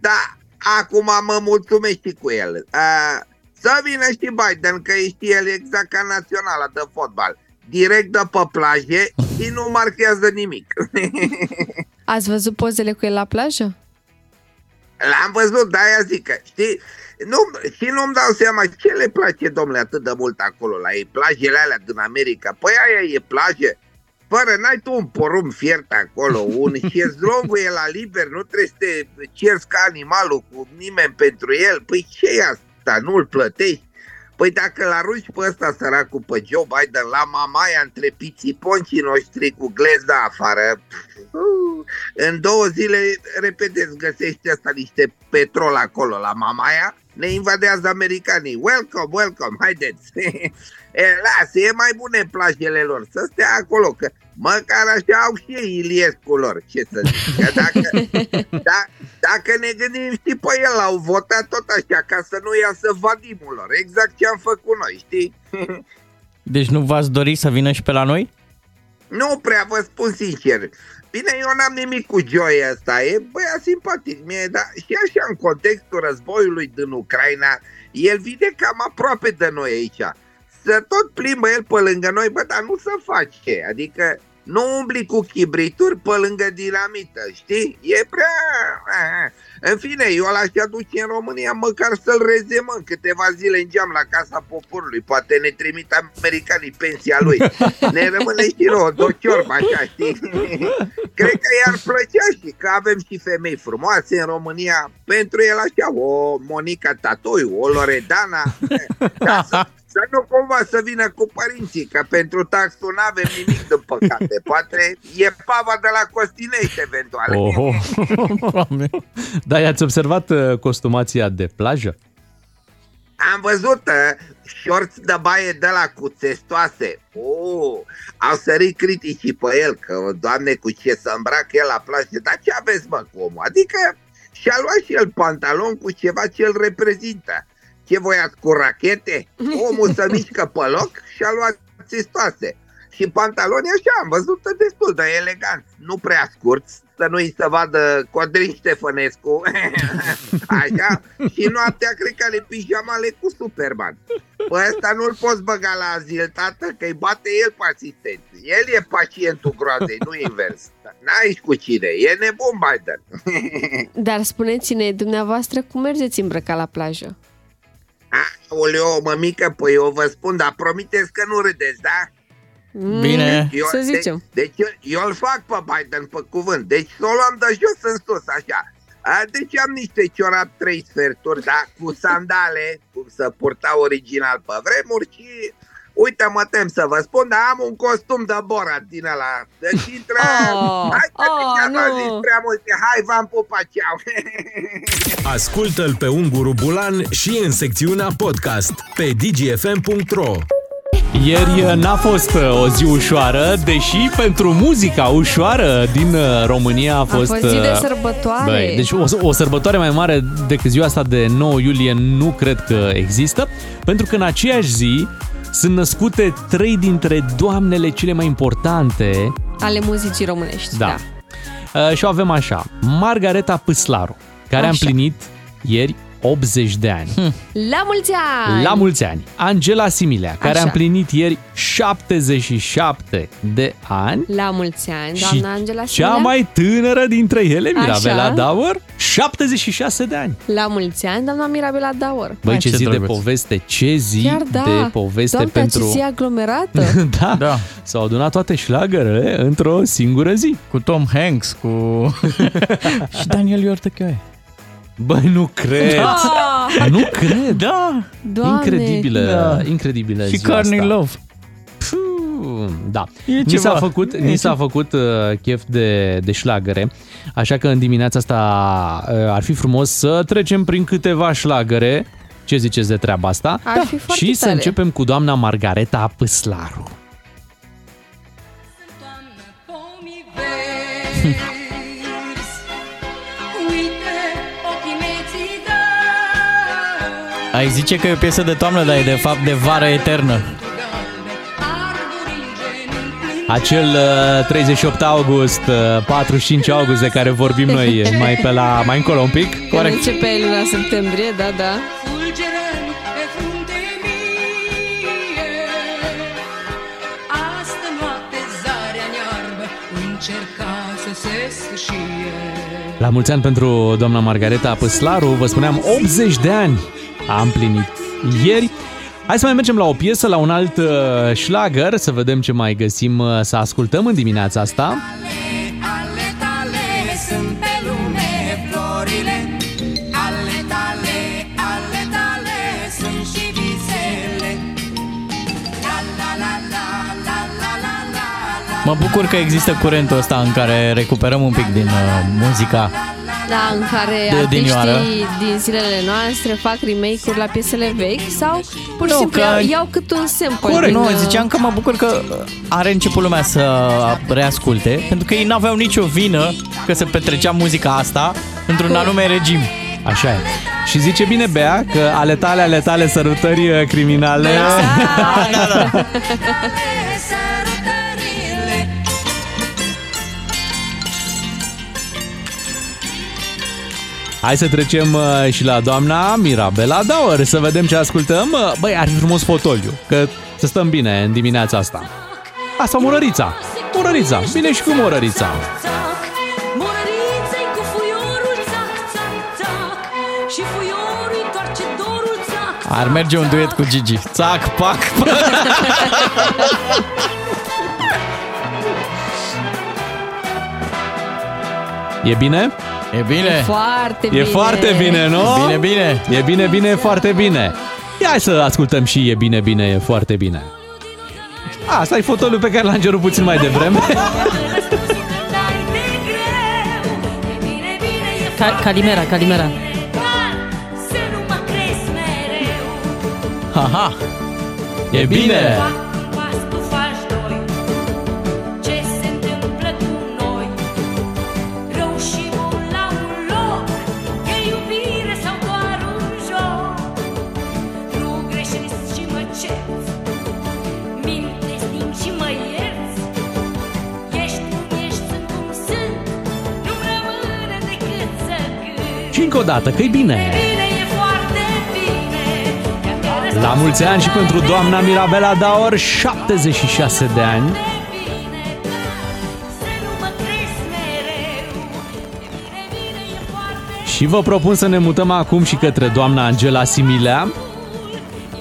S6: dar acum mă mulțumesc și cu el. Eh, Să vină și Biden, că știe el exact ca naționala de fotbal. Direct de pe plaje și nu marchează nimic. *laughs*
S2: Ați văzut pozele cu el la plajă?
S6: L-am văzut, de aia zic că, știi, nu, și nu-mi dau seama ce le place, domnule, atât de mult acolo la ei, plajele alea din America. Păi aia e plajă, fără, n-ai tu un porum fiert acolo, un *laughs* șezlongul e la liber, nu trebuie să te cerți ca animalul cu nimeni pentru el. Păi ce e asta, nu-l plătești? Păi dacă l arunci pe ăsta săracul pe Joe Biden la mamaia între pițiponcii noștri cu glezda afară, uh, în două zile, repede, îți găsești asta niște petrol acolo la mamaia, ne invadează americanii. Welcome, welcome, haideți! *laughs* e, lasă, e mai bune plajele lor, să stea acolo, că măcar așa au și ei Iliescu lor, ce să zic. Că dacă, *laughs* da, dacă ne gândim, știi, pe el au votat tot așa, ca să nu iasă vadimul lor, exact ce am făcut noi, știi? *laughs*
S3: Deci nu v-ați dori să vină și pe la noi?
S6: Nu prea, vă spun sincer. Bine, eu n-am nimic cu Joy ăsta, e băiat simpatic mie, dar și așa în contextul războiului din Ucraina, el vine cam aproape de noi aici. Să tot plimbă el pe lângă noi, bă, dar nu să face, adică nu umbli cu chibrituri pe lângă dinamită, știi? E prea... În fine, eu l-aș aduce în România măcar să-l rezemăm câteva zile în geam la Casa Poporului. Poate ne trimit americanii pensia lui. *laughs* Ne rămâne și nouă, dociorba așa, știi? *laughs* Cred că i-ar plăcea și că avem și femei frumoase în România. Pentru el așa, o Monica Tatoi, o Loredana. Ca *laughs* să, să nu cumva să vină cu părinții, că pentru taxul nu avem nimic de păcate. *laughs* Poate e pava de la Costinești, eventual.
S1: Oho. *laughs* da, i-ați observat uh, costumația de plajă?
S6: Am văzut uh, shorts de baie de la cu testoase. Oh, au sărit criticii pe el, că, doamne, cu ce să îmbracă el la plajă. Dar ce aveți, mă, cu omul? Adică și-a luat și el pantalon cu ceva ce îl reprezintă. Ce voiați cu rachete? Omul să mișcă pe loc și a luat testoase. Și pantaloni așa, am văzut destul de elegant, nu prea scurt, să nu-i se vadă Codrin Ștefănescu, *laughs* așa, și noaptea cred că ale pijamale cu Superman. Păi ăsta nu-l poți băga la azil, tată, că îi bate el pe asistent. El e pacientul groazei, nu invers. N-ai cu cine, e nebun Biden. *laughs*
S2: Dar spuneți-ne, dumneavoastră, cum mergeți îmbrăcat la plajă?
S6: Oleo, mămică, păi eu vă spun, dar promiteți că nu râdeți, da?
S3: Bine.
S6: Eu,
S2: Să zicem.
S6: De, deci eu, eu îl fac pe Biden pe cuvânt. Deci să o luam de jos în sus, așa. A, deci am niște ciorapi trei sferturi, da, cu sandale, cum să purta original pe vremuri și Uite, mă tem să vă spun, dar am un costum de Borat din ăla. Deci intră...
S2: Oh,
S6: hai că
S2: oh,
S6: oh,
S2: nu.
S6: zis prea multe. Hai, v-am pupat, ceau. *laughs*
S4: Ascultă-l pe Unguru Bulan și în secțiunea podcast pe dgfm.ro
S1: Ieri uh, n-a fost uh, o zi ușoară, deși pentru muzica ușoară din uh, România a fost...
S2: fost zi de
S1: uh,
S2: sărbătoare.
S1: băi, deci o, o sărbătoare mai mare decât ziua asta de 9 iulie nu cred că există, pentru că în aceeași zi sunt născute trei dintre doamnele cele mai importante
S2: Ale muzicii românești, da.
S1: da. Uh, și o avem așa, Margareta Păslaru, care a
S2: Așa.
S1: împlinit ieri 80 de ani.
S2: La mulți ani!
S1: La mulți ani! Angela Similea, care a
S2: Așa.
S1: împlinit ieri 77 de ani.
S2: La mulți ani,
S1: și
S2: doamna Angela
S1: cea
S2: Similea.
S1: mai tânără dintre ele, Mirabela
S2: Așa.
S1: Daur, 76 de ani.
S2: La mulți ani, doamna Mirabela Daur.
S1: Băi, ce,
S3: ce
S1: zi
S3: drăguț.
S1: de poveste, ce zi
S2: Chiar da.
S1: de poveste
S2: Doamne,
S1: pentru...
S2: ce zi aglomerată. *laughs*
S1: da,
S3: Da.
S1: s-au adunat toate șlagărele într-o singură zi.
S3: Cu Tom Hanks, cu... *laughs* *laughs* și Daniel Iortăchioe.
S1: Băi, nu cred!
S2: Ah,
S1: Nu cred!
S3: Da.
S2: Doamne.
S1: Incredibilă,
S3: Da.
S1: incredibilă
S3: Și
S1: ziua
S3: Courtney
S1: asta.
S3: Love.
S1: Puh, Da.
S3: E
S1: Ni
S3: ceva.
S1: s-a făcut,
S3: E
S1: ni s-a
S3: ceva.
S1: făcut uh, chef de, de șlagăre, așa că în dimineața asta uh, ar fi frumos să trecem prin câteva șlagăre. Ce ziceți de treaba asta?
S2: Ar fi foarte
S1: Și să
S2: tare.
S1: începem cu doamna Margareta Păslaru.
S3: Ai zice că e o piesă de toamnă, dar e de fapt de vară eternă.
S1: Acel uh, 38 august, uh, 45 august de care vorbim noi mai pe la mai încolo un pic.
S2: Când începe luna septembrie, da, da.
S13: Astă noapte zarea nearbă încerca să se sfâșie.
S1: La mulți ani pentru doamna Margareta Păslaru, vă spuneam 80 de ani a împlinit ieri. Hai să mai mergem la o piesă, la un alt uh, șlager, să vedem ce mai găsim uh, să ascultăm în dimineața asta.
S3: Mă bucur că există curentul ăsta în care recuperăm un pic din uh, muzica.
S2: Da, în care
S3: De
S2: artiștii
S3: odinioară.
S2: din zilele noastre fac remake-uri la piesele vechi sau pur și
S3: Nu,
S2: simplu
S3: că-
S2: iau, iau cât un sample.
S3: Corect.
S2: din,
S3: Nu,
S2: uh,
S3: ziceam că mă bucur că are început lumea să reasculte, pentru că ei n-aveau nicio vină că se petrecea muzica asta într-un anume regim.
S1: Așa e. Și zice bine Bea că ale tale, ale tale sărutări uh, criminale. *laughs*
S3: Da, da. *laughs*
S1: Hai să trecem uh, și la doamna Mirabela Daur, să vedem ce ascultăm. Uh, Băi, ar fi frumos fotoliu, că să stăm bine în dimineața asta. Asta, Murărița. Murărița. Bine și cu Murărița.
S13: Murărița-i cu fuiorul țac, țac, țac Și fuiorul întoarce dorul țac
S3: Ar merge un duet cu Gigi. Țac, pac, *laughs*
S1: E bine?
S3: E bine.
S2: Foarte
S1: E
S2: bine.
S1: foarte bine, nu?
S3: E bine, bine.
S1: E bine, bine, e foarte bine. Ia hai să ascultăm și e bine, bine, e foarte bine. Asta e fotoliu pe care l-am cerut puțin mai devreme.
S14: Ca- Calimera, Calimera.
S13: Să nu mă crezi mereu
S3: Haha. E bine.
S13: Fac
S1: dată, că e bine.
S13: Bine, e foarte bine
S1: La La mulți ani și pentru doamna Mirabela Daor, 76 de ani. Și vă propun să ne mutăm acum și către doamna Angela Similea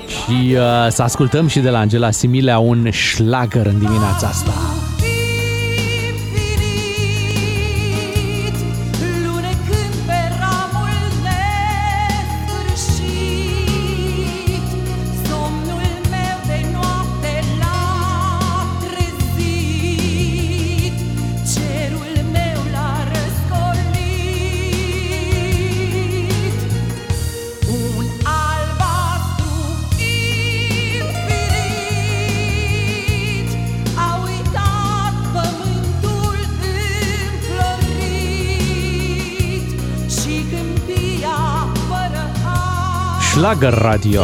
S1: și uh, să ascultăm și de la Angela Similea un șlagăr în dimineața asta. Schlager Radio.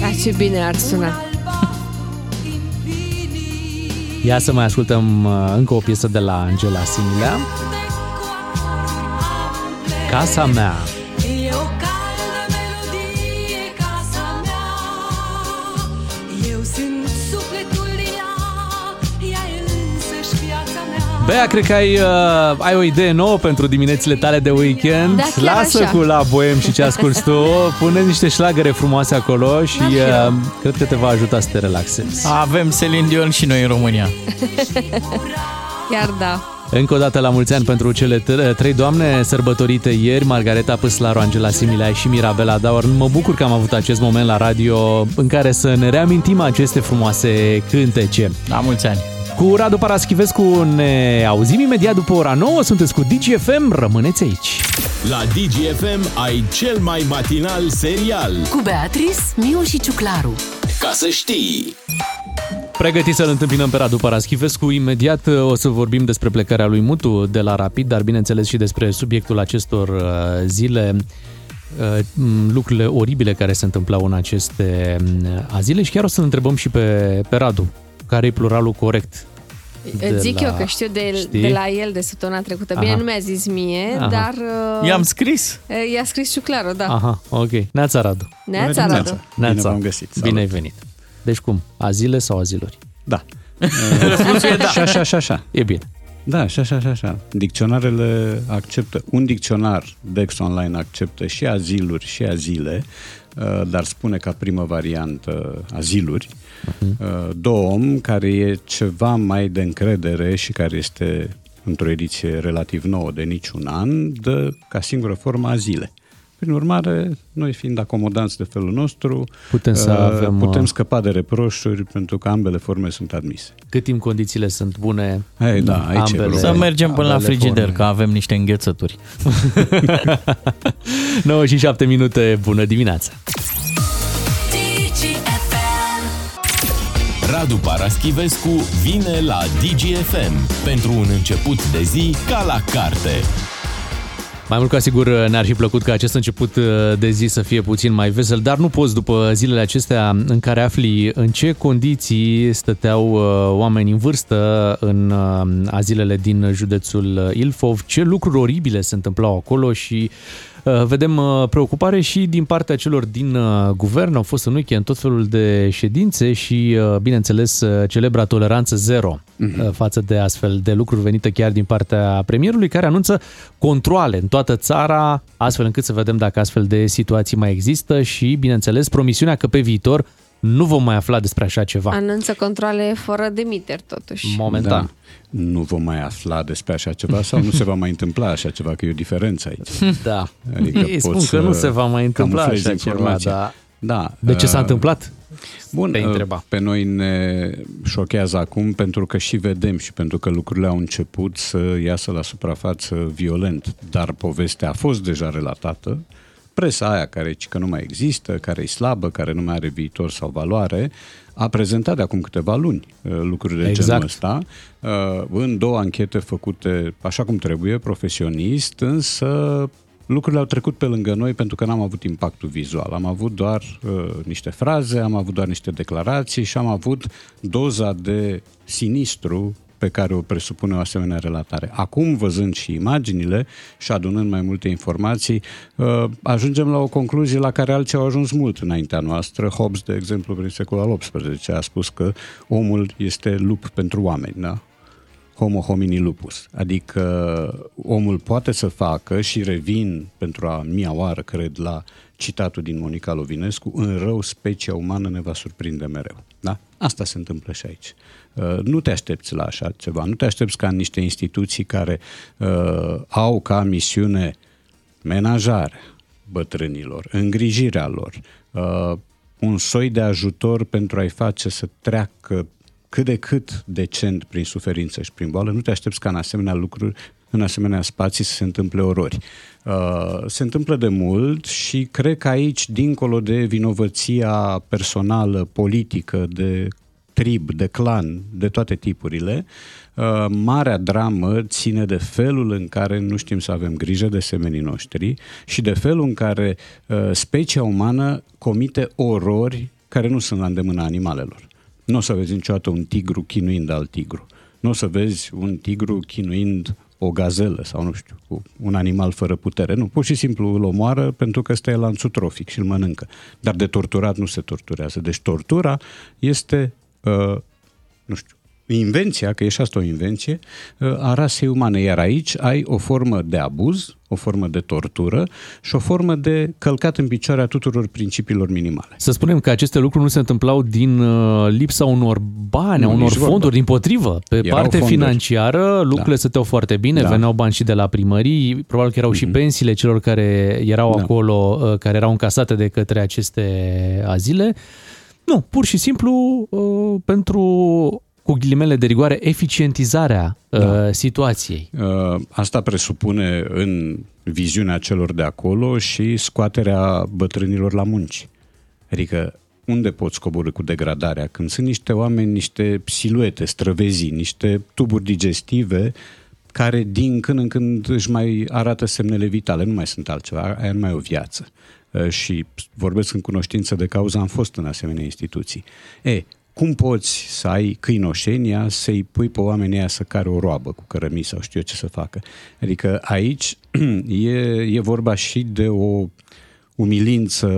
S2: Da, ce bine ar suna.
S1: Ia să mai ascultăm uh, încă o piesă de la Angela Similea. Casa
S13: mea.
S1: Bea, cred că ai, uh, ai o idee nouă pentru diminețile tale de weekend.
S2: Da, chiar
S1: Lasă
S2: așa.
S1: cu la boem și ce asculti tu. Pune niște șlagăre frumoase acolo și
S2: Da, și
S1: uh,
S2: eu.
S1: cred că te va ajuta să te relaxezi.
S3: Avem Celine Dion și noi în România. *laughs*
S2: Chiar da.
S1: Încă o dată la mulți ani pentru cele t- trei doamne sărbătorite ieri, Margareta Păslaru, Angela Similea și Mirabela Daur. Mă bucur că am avut acest moment la radio în care să ne reamintim aceste frumoase cântece.
S3: La mulți ani!
S1: Cu Radu Paraschivescu ne auzim imediat după ora 9. Sunteți cu DGFM, rămâneți aici.
S4: La DGFM ai cel mai matinal serial.
S9: Cu Beatrice, Miu și Ciuclaru.
S4: Ca să știi!
S1: Pregătiți să-l întâmpinăm pe Radu Paraschivescu. Imediat uh, o să vorbim despre plecarea lui Mutu de la Rapid, dar bineînțeles și despre subiectul acestor uh, zile, uh, m, lucrurile oribile care se întâmplau în aceste m, zile și chiar o să-l întrebăm și pe, pe Radu, care e pluralul corect. de
S2: Zic
S1: la-
S2: eu că știu de,
S1: Știi?
S2: de la el de săptămâna trecută. Bine,
S1: Aha.
S2: nu mi-a zis mie,
S1: Aha.
S2: dar... uh,
S3: I-am scris.
S2: uh, I-a scris și clară, da.
S1: Aha, ok. Neața Radu.
S2: Neața, Radu.
S1: Neața.
S15: Bine v-am găsit. Salut.
S1: Bine ai venit. Deci cum? Azile sau aziluri?
S15: Da. *laughs*
S1: Răspunsul
S15: Și așa, și așa.
S1: E bine.
S15: Da, și așa, și așa. Dicționarele acceptă, un dicționar Dex Online acceptă și aziluri și azile, uh, dar spune ca primă variantă aziluri. Uh, Dom, care e ceva mai de încredere și care este într-o ediție relativ nouă de niciun an, dă ca singură formă azile. Prin urmare, noi fiind acomodanți de felul nostru,
S1: Putem să
S15: uh,
S1: avem,
S15: putem
S1: uh,
S15: scăpa de reproșuri pentru că ambele forme sunt admise.
S1: Cât timp condițiile sunt bune,
S15: Ei, da, aici e
S1: ambele,
S15: problema.
S3: Să mergem până la
S1: ambele
S3: frigider,
S1: forme.
S3: că avem niște înghețături. *laughs*
S1: 9 și 7 minute, bună dimineața!
S4: Radu Paraschivescu vine la DGFM pentru un început de zi ca la carte.
S1: Mai mult ca sigur ne-ar fi plăcut ca acest început uh, de zi să fie puțin mai vesel, dar nu poți după zilele acestea în care afli în ce condiții stăteau uh, oameni în vârstă în uh, azilele din județul Ilfov, ce lucruri oribile se întâmplau acolo și uh, vedem uh, preocupare și din partea celor din uh, guvern. Au fost în weekend tot felul de ședințe și, uh, bineînțeles, uh, celebra toleranță zero uh, față de astfel de lucruri venite chiar din partea premierului, care anunță controle în toată țara, astfel încât să vedem dacă astfel de situații mai există și, bineînțeles, promisiunea că pe viitor nu vom mai afla despre așa ceva.
S2: Anunță controle fără demiteri, totuși.
S1: Momentan.
S15: Da. Nu vom mai afla despre așa ceva sau nu se va mai întâmpla așa ceva, că e o diferență aici. *laughs*
S1: Da.
S15: Adică
S1: Ei spun
S15: poți
S1: că nu
S15: să
S1: se va mai întâmpla
S15: camuflezi
S1: așa ceva,
S15: informația.
S1: da.
S15: Da.
S1: De ce s-a
S15: uh,
S1: întâmplat?
S15: Bun,
S1: Te
S15: uh,
S1: întreba.
S15: pe noi ne șochează acum pentru că și vedem și pentru că lucrurile au început să iasă la suprafață violent, dar povestea a fost deja relatată. Presa aia care ci că nu mai există, care e slabă, care nu mai are viitor sau valoare, a prezentat de acum câteva luni uh, lucruri de
S1: Exact.
S15: genul ăsta, uh, în două anchete făcute așa cum trebuie, profesionist, însă lucrurile au trecut pe lângă noi pentru că n-am avut impactul vizual. Am avut doar uh, niște fraze, am avut doar niște declarații și am avut doza de sinistru pe care o presupune o asemenea relatare. Acum, văzând și imaginile și adunând mai multe informații, uh, ajungem la o concluzie la care alții au ajuns mult înaintea noastră. Hobbes, de exemplu, prin secolul al XVIII a spus că omul este lup pentru oameni, da? homo homini lupus. Adică omul poate să facă și revin pentru a mia oară, cred, la citatul din Monica Lovinescu, în rău specia umană ne va surprinde mereu. Da? Asta se întâmplă și aici. Uh, nu te aștepți la așa ceva, nu te aștepți ca în niște instituții care uh, au ca misiune menajare bătrânilor, îngrijirea lor, uh, un soi de ajutor pentru a-i face să treacă cât de cât decent prin suferință și prin boală, nu te aștepți ca în asemenea lucruri, în asemenea spații să se întâmple orori. Uh, se întâmplă de mult și cred că aici, dincolo de vinovăția personală, politică, de trib, de clan, de toate tipurile, uh, marea dramă ține de felul în care nu știm să avem grijă de semenii noștri și de felul în care uh, specia umană comite orori care nu sunt la îndemâna animalelor. Nu o să vezi niciodată un tigru chinuind alt tigru. Nu o să vezi un tigru chinuind o gazelă sau nu știu, un animal fără putere. Nu, pur și simplu îl omoară pentru că ăsta e lanțul trofic și îl mănâncă. Dar de torturat nu se torturează. Deci tortura este, uh, nu știu, invenția, că e și asta o invenție, uh, a rasei umane. Iar aici ai o formă de abuz, o formă de tortură și o formă de călcat în picioare a tuturor principiilor minimale.
S1: Să spunem că aceste lucruri nu se întâmplau din uh, lipsa unor bani, a
S15: Nu,
S1: unor
S15: nici vorbă.
S1: fonduri, din potrivă. Pe
S15: Erau
S1: parte
S15: fonduri.
S1: financiară, lucrurile
S15: Da.
S1: stăteau foarte bine,
S15: Da.
S1: veneau bani și de la primării, probabil că erau și pensiile celor care erau
S15: Da.
S1: acolo, uh, care erau încasate de către aceste azile. Nu, pur și simplu uh, pentru cu ghilimele de rigoare, eficientizarea da. situației.
S15: Uh, Asta presupune în viziunea celor de acolo și scoaterea bătrânilor la munci. Adică unde poți coborâ cu degradarea? Când sunt niște oameni, niște siluete străvezii, niște tuburi digestive care din când în când își mai arată semnele vitale, nu mai sunt altceva, aia nu mai e o viață. Uh, Și vorbesc în cunoștință de cauză, am fost în asemenea instituții. E, cum poți să ai câinoșenia să-i pui pe oamenii aia să care o roabă cu cărămii sau știu eu ce să facă? Adică aici *clears throat* e, e vorba și de o umilință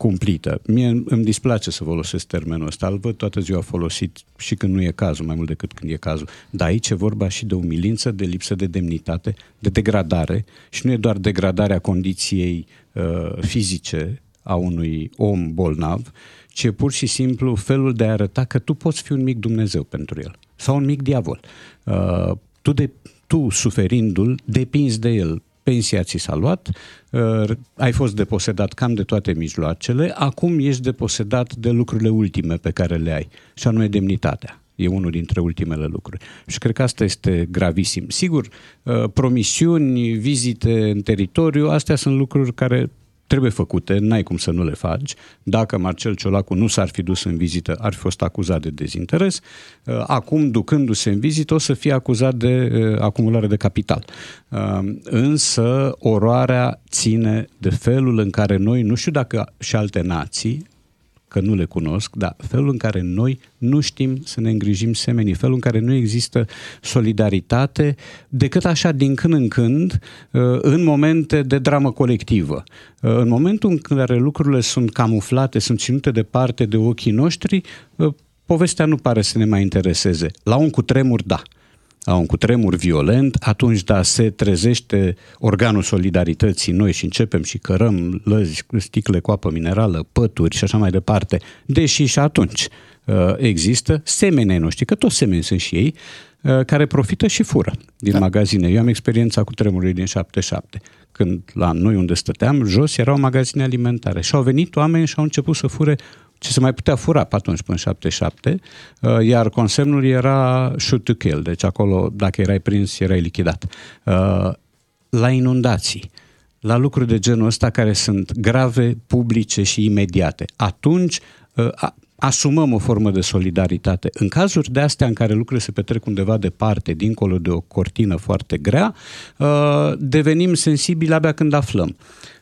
S15: cumplită. Mie îmi displace să folosesc termenul ăsta, îl văd toată ziua folosit și când nu e cazul, mai mult decât când e cazul. Dar aici e vorba și de umilință, de lipsă de demnitate, de degradare și nu e doar degradarea condiției uh, fizice a unui om bolnav, ci e pur și simplu felul de a arăta că tu poți fi un mic Dumnezeu pentru el sau un mic diavol. Uh, tu, de, tu, suferindu-l, depinzi de el. Pensia ți s-a luat, uh, ai fost deposedat cam de toate mijloacele, acum ești deposedat de lucrurile ultime pe care le ai, și anume demnitatea. E unul dintre ultimele lucruri. Și cred că asta este gravisim. Sigur, uh, promisiuni, vizite în teritoriu, astea sunt lucruri care trebuie făcute, n-ai cum să nu le faci. Dacă Marcel Ciolacu nu s-ar fi dus în vizită, ar fi fost acuzat de dezinteres. Uh, Acum, ducându-se în vizită, o să fie acuzat de uh, acumulare de capital. Uh, Însă, oroarea ține de felul în care noi, nu știu dacă și alte nații, că nu le cunosc, dar felul în care noi nu știm să ne îngrijim semenii, felul în care nu există solidaritate decât așa din când în când uh, în momente de dramă colectivă. Uh, În momentul în care lucrurile sunt camuflate, sunt ținute departe de ochii noștri, uh, povestea nu pare să ne mai intereseze. La un cutremur, da la un cutremur violent, atunci da, se trezește organul solidarității noi și începem și cărăm lăzi, sticle cu apă minerală, pături și așa mai departe, deși și atunci uh, există semenii noștri, că toți semeni sunt și ei, uh, care profită și fură din da. magazine. Eu am experiența cu tremurului din 77, când la noi unde stăteam, jos erau magazine alimentare și au venit oameni și au început să fure ce se mai putea fura pe atunci, până în 77, uh, iar consemnul era shoot to kill, deci acolo, dacă erai prins, erai lichidat. Uh, La inundații, la lucruri de genul ăsta care sunt grave, publice și imediate. Atunci uh, a- asumăm o formă de solidaritate. În cazuri de astea în care lucrurile se petrec undeva departe, dincolo de o cortină foarte grea, uh, devenim sensibili abia când aflăm.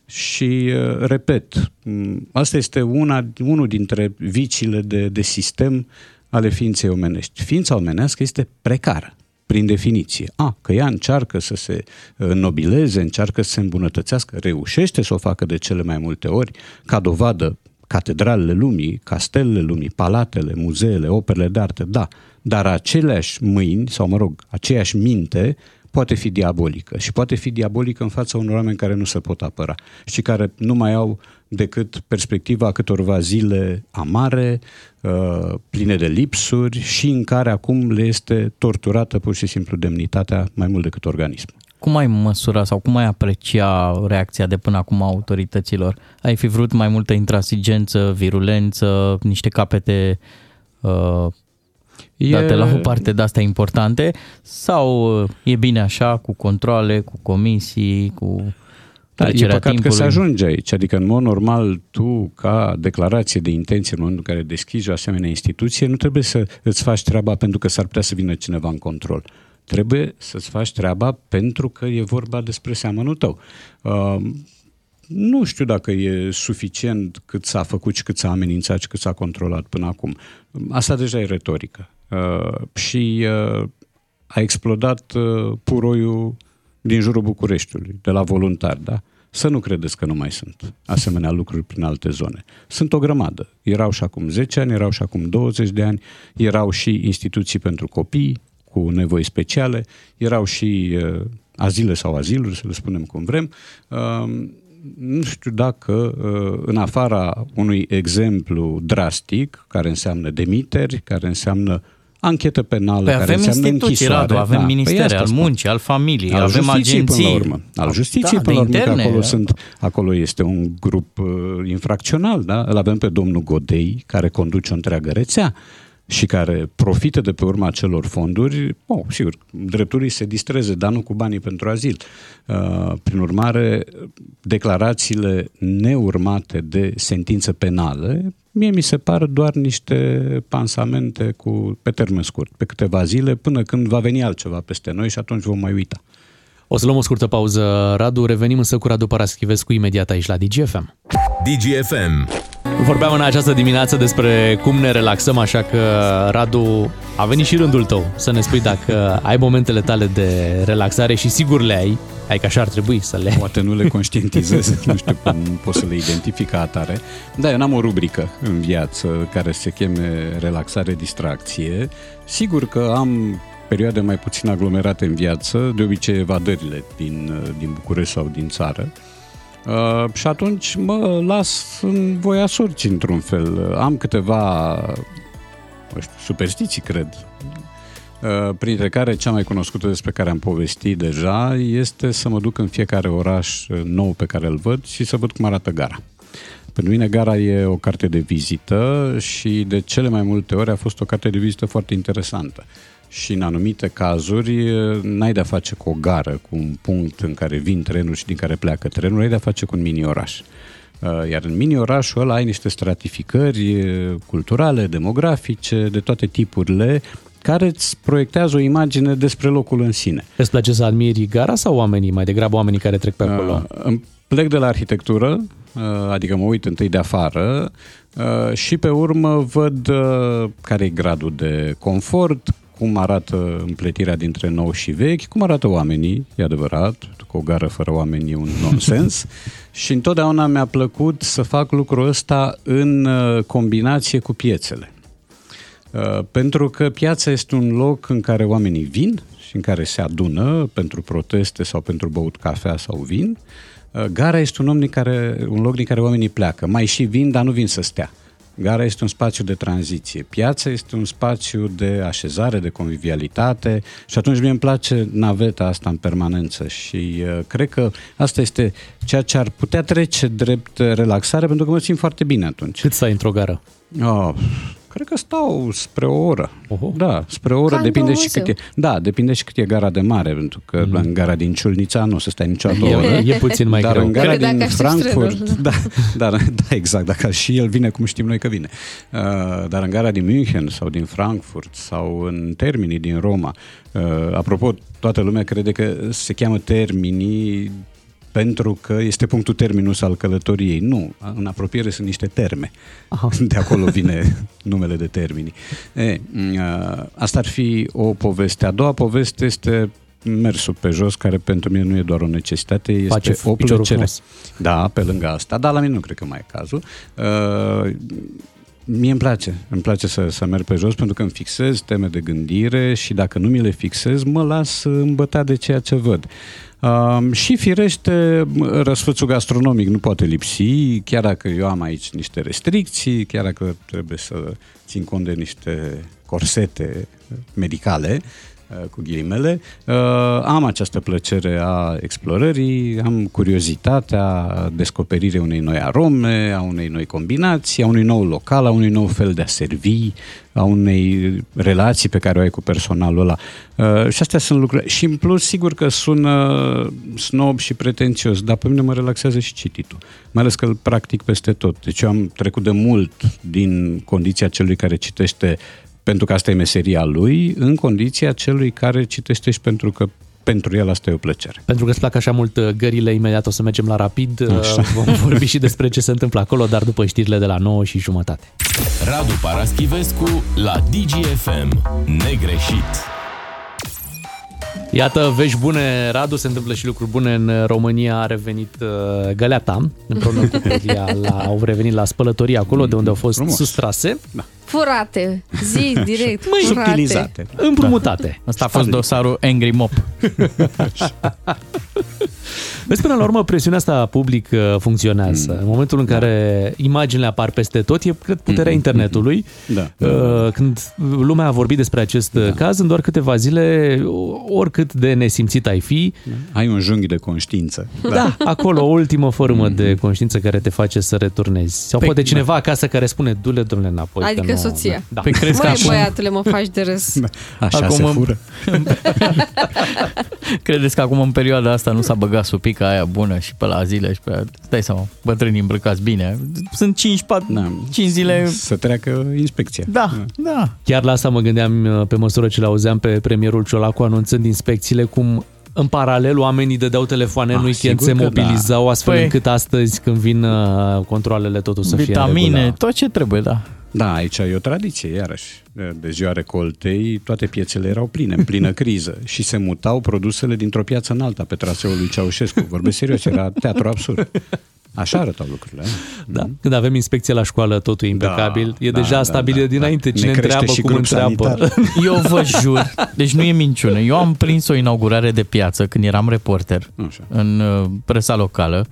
S15: Și, uh, repet, m, asta este una, unul dintre viciile de, de sistem ale ființei omenești. Ființa omenească este precară, prin definiție. A, că ea încearcă să se nobileze, încearcă să se îmbunătățească, reușește să o facă de cele mai multe ori, ca dovadă catedralele lumii, castelele lumii, palatele, muzeele, operele de artă, da, dar aceleași mâini, sau mă rog, aceeași minte, poate fi diabolică și poate fi diabolică în fața unor oameni care nu se pot apăra și care nu mai au decât perspectiva câtorva zile amare, uh, pline de lipsuri și în care acum le este torturată pur și simplu demnitatea mai mult decât organism.
S3: Cum ai măsura sau cum ai aprecia reacția de până acum a autorităților? Ai fi vrut mai multă intransigență, virulență, niște capete uh, date
S15: E-
S3: la o parte de astea importante sau uh, e bine așa, cu controle, cu comisii, cu
S15: Da, e
S3: trecerea
S15: păcat
S3: timpului?
S15: că se ajunge aici. Adică, în mod normal, tu, ca declarație de intenție, în momentul în care deschizi o asemenea instituție, nu trebuie să îți faci treaba pentru că s-ar putea să vină cineva în control. Trebuie să-ți faci treaba pentru că e vorba despre seamănul tău. Uh, nu știu dacă e suficient cât s-a făcut și cât s-a amenințat și cât s-a controlat până acum. Asta deja e retorică. Uh, și uh, a explodat uh, puroiul din jurul Bucureștiului, de la voluntari, da? Să nu credeți că nu mai sunt asemenea lucruri prin alte zone. Sunt o grămadă. Erau și acum 10 ani, erau și acum 20 de ani, erau și instituții pentru copii cu nevoi speciale, erau și uh, azile sau aziluri, să le spunem cum vrem. Uh, nu știu dacă uh, în afara unui exemplu drastic, care înseamnă demiteri, care înseamnă anchetă penală,
S3: Păi
S15: care
S3: avem
S15: înseamnă
S3: instituții,
S15: închisoare.
S3: Radu, avem
S15: da.
S3: ministere,
S15: asta
S3: al
S15: spun.
S3: muncii, al familiei,
S15: al
S3: avem
S15: justiției
S3: agenții.
S15: până la urmă. Al justiției
S3: Da,
S15: până la urmă,
S3: de
S15: că
S3: interne,
S15: acolo,
S3: da.
S15: sunt, acolo este un grup uh, infracțional, da? Îl avem pe domnul Godei, care conduce o întreagă rețea și care profită de pe urma acelor fonduri, oh, sigur, drepturii se distreze, dar nu cu banii pentru azil. Uh, prin urmare, declarațiile neurmate de sentință penală, mie mi se par doar niște pansamente cu, pe termen scurt, pe câteva zile, până când va veni altceva peste noi și atunci vom mai uita.
S1: O să luăm o scurtă pauză, Radu. Revenim însă cu Radu Paraschivescu imediat aici la DGFM.
S4: DGFM.
S1: Vorbeam în această dimineață despre cum ne relaxăm, așa că, Radu, a venit și rândul tău să ne spui dacă ai momentele tale de relaxare și sigur le ai, ai că așa ar trebui să le ai.
S15: Poate nu le *laughs* conștientizez, nu știu cum pot să le identific ca atare. Da, eu n-am o rubrică în viață care se cheme relaxare, distracție. Sigur că am perioade mai puțin aglomerate în viață, de obicei evadările din, din București sau din țară. Uh, și atunci mă las în voia sorții într-un fel. Am câteva nu știu, superstiții, cred, Uh, printre care cea mai cunoscută despre care am povestit deja este să mă duc în fiecare oraș uh, nou pe care îl văd și să văd cum arată gara. Pentru mine gara e o carte de vizită și de cele mai multe ori a fost o carte de vizită foarte interesantă. Și în anumite cazuri uh, n-ai de-a face cu o gară, cu un punct în care vin trenuri și din care pleacă trenuri, ai de-a face cu un mini-oraș. Uh, Iar în mini-orașul ăla ai niște stratificări uh, culturale, demografice, de toate tipurile, care îți proiectează o imagine despre locul în sine.
S1: Îți place să admiri gara sau oamenii, mai degrabă oamenii care trec pe acolo?
S15: Uh, îmi plec de la arhitectură, uh, adică mă uit întâi de afară uh, și pe urmă văd uh, care e gradul de confort, cum arată împletirea dintre nou și vechi, cum arată oamenii, e adevărat, că o gară fără oameni e un nonsens *laughs* și întotdeauna mi-a plăcut să fac lucrul ăsta în uh, combinație cu piețele. Uh, Pentru că piața este un loc în care oamenii vin și în care se adună pentru proteste sau pentru băut cafea sau vin. Uh, Gara este un, om din care, un loc din care oamenii pleacă. Mai și vin, dar nu vin să stea. Gara este un spațiu de tranziție. Piața este un spațiu de așezare, de convivialitate și atunci mie îmi place naveta asta în permanență și uh, cred că asta este ceea ce ar putea trece drept relaxare pentru că mă simt foarte bine atunci.
S1: Cât stai într-o gară?
S15: Oh, cred că stau spre o oră.
S1: Oho.
S15: Da, spre o oră
S2: Ca
S15: depinde
S2: într-un
S15: și cât e.
S2: muzeu.
S15: Da, depinde și cât e gara de mare, pentru că mm. în gara din Ciulnița nu o să stai niciodată o
S1: E-
S15: oră.
S1: e puțin mai
S15: dar
S1: greu.
S15: în gara
S2: Cred dacă
S15: din
S2: aștepți
S15: Frankfurt,
S2: trenul. *laughs*
S15: da, dar, da, exact, dacă și el vine cum știm noi că vine. Uh, dar în gara din München sau din Frankfurt sau în Termini din Roma, uh, apropo, toată lumea crede că se cheamă Termini pentru că este punctul terminus al călătoriei. Nu, în apropiere sunt niște terme.
S1: Aha. *laughs*
S15: De acolo vine numele de termini. E, uh, asta ar fi o poveste. A doua poveste este mersul pe jos, care pentru mine nu e doar o necesitate, este
S1: Face
S15: o
S1: piciorul
S15: plăcere.
S1: frumos.
S15: Da, pe lângă asta, dar la mine nu cred că mai e cazul. Uh, mie îmi place, îmi place să, să merg pe jos pentru că îmi fixez teme de gândire și dacă nu mi le fixez, mă las îmbătat de ceea ce văd. Um, și firește, răsfățul gastronomic nu poate lipsi, chiar dacă eu am aici niște restricții, chiar dacă trebuie să țin cont de niște corsete medicale, uh, cu ghilimele, uh, am această plăcere a explorării, am curiozitatea descoperirii unei noi arome, a unei noi combinații, a unui nou local, a unui nou fel de a servi, a unei relații pe care o ai cu personalul ăla. Uh, și astea sunt lucruri. Și în plus, sigur că sună snob și pretențios, dar pe mine mă relaxează și cititul. Mai ales că îl practic peste tot. Deci eu am trecut de mult din condiția celui care citește pentru că asta e meseria lui, în condiția celui care citește și pentru că pentru el asta e o plăcere.
S1: Pentru că îți plac așa mult uh, gările, imediat o să mergem la rapid. Uh,
S15: Așa.
S1: Vom vorbi și despre ce se întâmplă acolo, dar după știrile de la 9 și jumătate.
S4: Radu Paraschivescu la DGFM. Negreșit.
S1: Iată, vești bune, Radu, se întâmplă și lucruri bune în România. A revenit uh, Găleata, împreună cu Cordia, *laughs* la, au revenit la spălătorie acolo, de unde au fost
S15: Frumos.
S1: sustrase.
S15: Da.
S2: Furate, zi *laughs* direct,
S1: Măi,
S2: furate.
S15: Subtilizate.
S1: Împrumutate. *laughs*
S3: Asta a fost dosarul Angry Mop.
S1: Vezi, până la urmă, presiunea asta publică funcționează.
S15: Mm.
S1: În momentul în care imaginile apar peste tot, e, cred, puterea internetului.
S15: Da.
S1: Uh, Când lumea a vorbit despre acest da. caz, în doar câteva zile, oricât de nesimțit ai fi,
S15: Ai un junghi de conștiință.
S1: da, da acolo o ultimă formă de conștiință care te face să returnezi. Sau
S3: Păi,
S1: poate cineva acasă care spune, du-le, du-le înapoi. că
S2: Adică
S1: nu...
S2: soția.
S1: Da.
S3: Păi crezi că
S2: Măi,
S3: acum,
S2: băiatule, mă faci de râs.
S15: Așa
S3: Acum
S15: se
S3: îmi-
S15: fură. *laughs*
S3: credeți că acum în perioada asta nu s-a băgat supica aia bună și pe la zile și pe aia, stai seama, bătrânii îmbrăcați bine. Sunt 5, 4,
S15: Da.
S3: 5 zile.
S15: Să treacă inspecția.
S3: Da, da.
S1: Chiar la asta mă gândeam uh, pe măsură ce l-auzeam pe premierul Ciolacu anunțând inspecțiile cum în paralel oamenii dădeau telefoane în
S15: Ah,
S1: weekend, se
S15: sigur că da.
S1: mobilizau astfel
S3: Păi-
S1: încât astăzi când vin uh, controlele totul să fie în
S3: Vitamine,
S1: regulă.
S3: tot ce trebuie, da.
S15: Da, aici e o tradiție, iarăși. De ziua recoltei, toate piețele erau pline, în plină *laughs* criză și se mutau produsele dintr-o piață în alta pe traseul lui Ceaușescu. Vorbesc serios, era teatru absurd. Așa arătau lucrurile. eh?
S1: Da. Când avem inspecție la școală, totul e impecabil. e
S15: da,
S1: deja
S15: da,
S1: stabilit
S15: da,
S1: dinainte
S15: da.
S1: cine
S15: Ne crește
S1: întreabă,
S15: și
S1: cum
S15: grup
S1: întreabă.
S15: sanitar. *laughs*
S3: Eu vă jur, deci nu e minciună. Eu am prins o inaugurare de piață când eram reporter
S15: Așa.
S3: în uh, presa locală,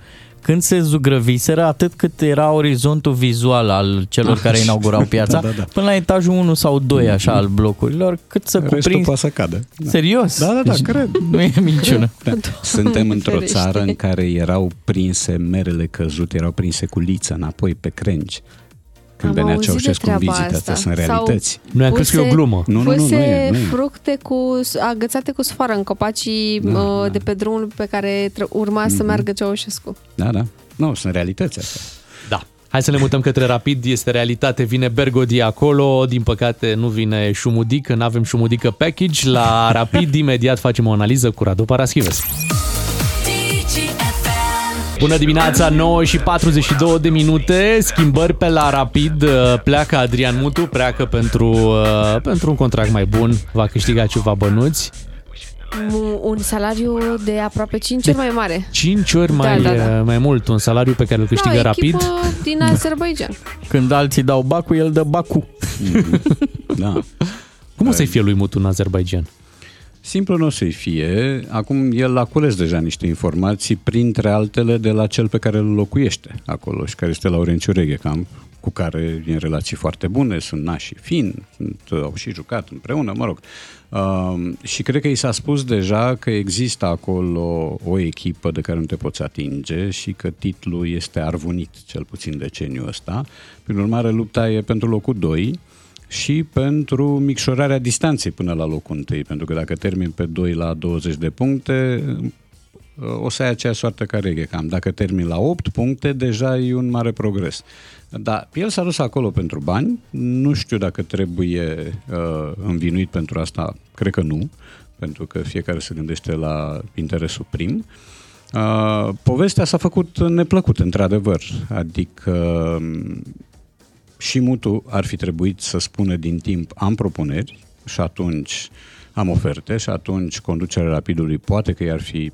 S3: când se zugrăviseră atât cât era orizontul vizual al celor care inaugurau piața, *laughs*
S15: Da, da, da.
S3: până la etajul 1 sau 2 așa al blocurilor, cât să
S15: Restul
S3: cuprins...
S15: poate să cadă. Da.
S3: Serios?
S15: Da, da, da,
S3: Deci
S15: cred.
S3: Nu e minciună.
S15: Da. Suntem într-o
S2: ferește.
S15: țară în care erau prinse merele căzute, erau prinse cu liță înapoi pe crengi. Când
S2: Am
S15: venea
S2: auzit de
S15: Ceaușescu în
S2: treaba
S15: vizită,
S2: asta.
S15: astea sunt
S2: Sau-
S15: realități.
S1: Noi am crezut că e o
S2: Puse-
S1: glumă.
S15: Nu, nu, nu, nu
S2: Puse
S15: e, nu e.
S2: fructe cu, agățate cu sfoară în copacii
S15: Da,
S2: da,
S15: da. Mhm.
S2: de pe drumul pe care tră- urma să meargă Ceaușescu.
S15: Da, da. Nu, sunt realități astea.
S1: Da. Hai să ne mutăm către Rapid, este realitate, vine Bergodi acolo, din păcate nu vine Șumudică, nu avem Șumudică package, la Rapid *laughs* imediat facem o analiză cu Radu Paraschivescu. Bună dimineața, 9 și 42 de minute, schimbări pe la Rapid, uh, pleacă Adrian Mutu, pleacă pentru, uh, pentru un contract mai bun, va câștiga ceva bănuți,
S2: Un- Un salariu de aproape 5 ori mai mare.
S1: 5 ori
S2: Da,
S1: mai,
S2: da, da.
S1: uh, mai mult, un salariu pe care îl câștigă
S2: da,
S1: Rapid.
S2: echipă din Azerbaijan.
S3: Când alții dau Bacu, el dă Bacu. *laughs*
S15: Da.
S1: Cum o să-i fie lui Mutu în Azerbaijan?
S15: Simplu nu o să-i fie. Acum el a cules deja niște informații, printre altele de la cel pe care îl locuiește acolo și care este Laurențiu Reghecamp, cu care e în relații foarte bune, sunt nași și fin, sunt, au și jucat împreună, mă rog. Uh, și cred că i s-a spus deja că există acolo o echipă de care nu te poți atinge și că titlul este arvunit, cel puțin deceniul ăsta. Prin urmare, lupta e pentru locul 2 și pentru micșorarea distanței până la locul întâi, pentru că dacă termin pe 2 la 20 de puncte, o să ai aceeași soartă ca Reghecam. Dacă termin la 8 puncte, deja e un mare progres. Dar el s-a dus acolo pentru bani, nu știu dacă trebuie uh, învinuit pentru asta, cred că nu, pentru că fiecare se gândește la interesul prim. Uh, povestea s-a făcut neplăcut, într-adevăr. Adică um, și Mutu ar fi trebuit să spună din timp am propuneri și atunci am oferte și atunci conducerea Rapidului poate că i-ar fi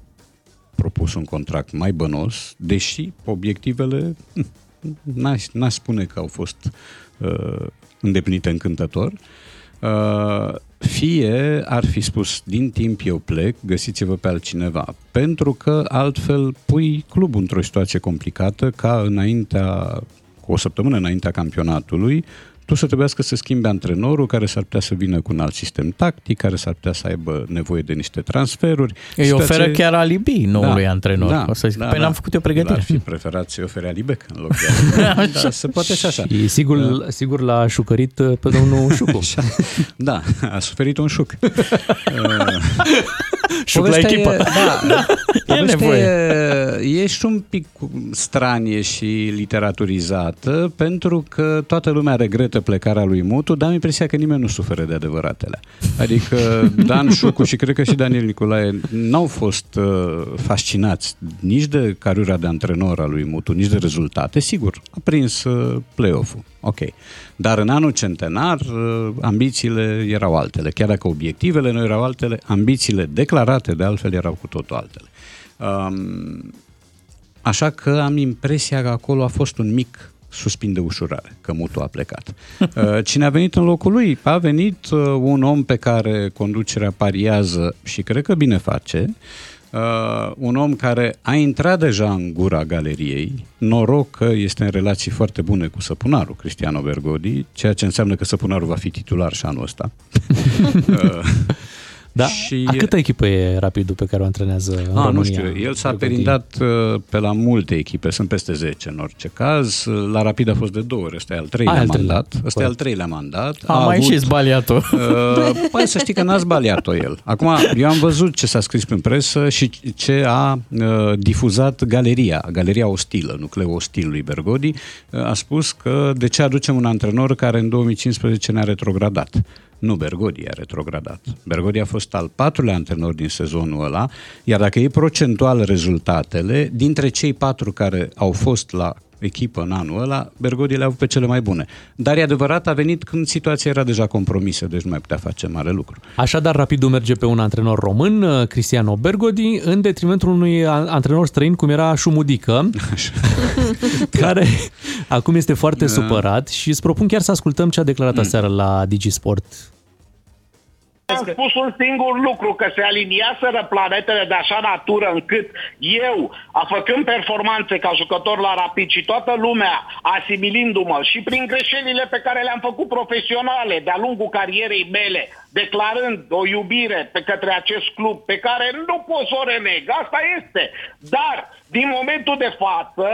S15: propus un contract mai bănos, deși obiectivele hm, *laughs* n-aș, n-aș spune că au fost uh, îndeplinite încântător. Uh, fie ar fi spus din timp eu plec, găsiți-vă pe altcineva, pentru că altfel pui clubul într-o situație complicată ca înaintea, cu o săptămână înaintea campionatului, tu să trebuiască să schimbi antrenorul care s-ar putea să vină cu un alt sistem tactic, care s-ar putea să aibă nevoie de niște transferuri.
S3: Îi
S15: Situație-
S3: oferă chiar alibi noului antrenor.
S15: Da,
S3: O să zic, păi n-am făcut eu pregătire.
S15: Ar fi *laughs* preferat să-i ofere alibec în loc de *laughs* alibi. da, se poate și așa.
S1: Și sigur, sigur l-a șucărit uh, pe domnul *laughs* Șucu.
S15: Da, a suferit un șuc.
S1: Șuc la
S15: Povestea
S1: echipă.
S15: E, da,
S1: Da, *laughs* e
S15: povestea
S1: nevoie.
S15: E, e și un pic stranie și literaturizată, pentru că toată lumea regretă plecarea lui Mutu, dar am impresia că nimeni nu suferă de adevăratele. Adică *laughs* Dan Șucu și cred că și Daniel Nicolae n-au fost uh, fascinați nici de cariera de antrenor al lui Mutu, nici de rezultate. Sigur, a prins uh, play-off-ul. Ok. Dar în anul centenar, uh, ambițiile erau altele. Chiar dacă obiectivele nu erau altele, ambițiile declarate de altfel erau cu totul altele. Um, așa că am impresia că acolo a fost un mic suspin de ușurare, că Mutu a plecat. *laughs* Uh, Cine a venit în locul lui? A venit uh, un om pe care conducerea pariază și cred că bine face, Uh, un om care a intrat deja în gura galeriei, noroc că este în relații foarte bune cu Săpunarul, Cristiano Bergodi, ceea ce înseamnă că Săpunarul va fi titular și anul ăsta. *laughs* Uh,
S1: Da?
S15: Și-
S1: A câtă echipă e Rapidul pe care o antrenează în
S15: Ah,
S1: România?
S15: nu știu, el s-a perindat uh, pe la multe echipe, sunt peste 10 în orice caz. La Rapid a fost de două ori, ăsta e al treilea
S3: Ah, al treilea.
S15: mandat. Ăsta e
S3: Corect.
S15: al treilea mandat.
S3: A mai și zbaliat-o.
S15: Uh, păi să știi că n-a zbaliat-o el. Acum, eu am văzut ce s-a scris în presă și ce a uh, difuzat Galeria, Galeria Ostilă, nucleu ostil lui Bergodi, uh, a spus că de ce aducem un antrenor care în 2015 ne-a retrogradat. Nu, Bergodi a retrogradat. Bergodi a fost al patrulea antrenor din sezonul ăla, iar dacă e procentual rezultatele, dintre cei patru care au fost la echipă în anul ăla, Bergodi le-a avut pe cele mai bune. Dar e adevărat, a venit când situația era deja compromisă, deci nu mai putea face mare lucru.
S1: Așadar, Rapidul merge pe un antrenor român, uh, Cristiano Bergodi, în detrimentul unui a- antrenor străin, cum era Șumudică, *laughs* care acum este foarte
S7: Da.
S1: supărat și îți propun chiar să ascultăm ce a declarat aseară la Digisport.
S7: Am spus un singur lucru, că se aliniaseră planetele de așa natură încât eu, a făcând performanțe ca jucător la Rapid și toată lumea asimilindu-mă și prin greșelile pe care le-am făcut profesionale de-a lungul carierei mele, declarând o iubire pe către acest club pe care nu pot să o reneg, asta este. Dar, din momentul de față,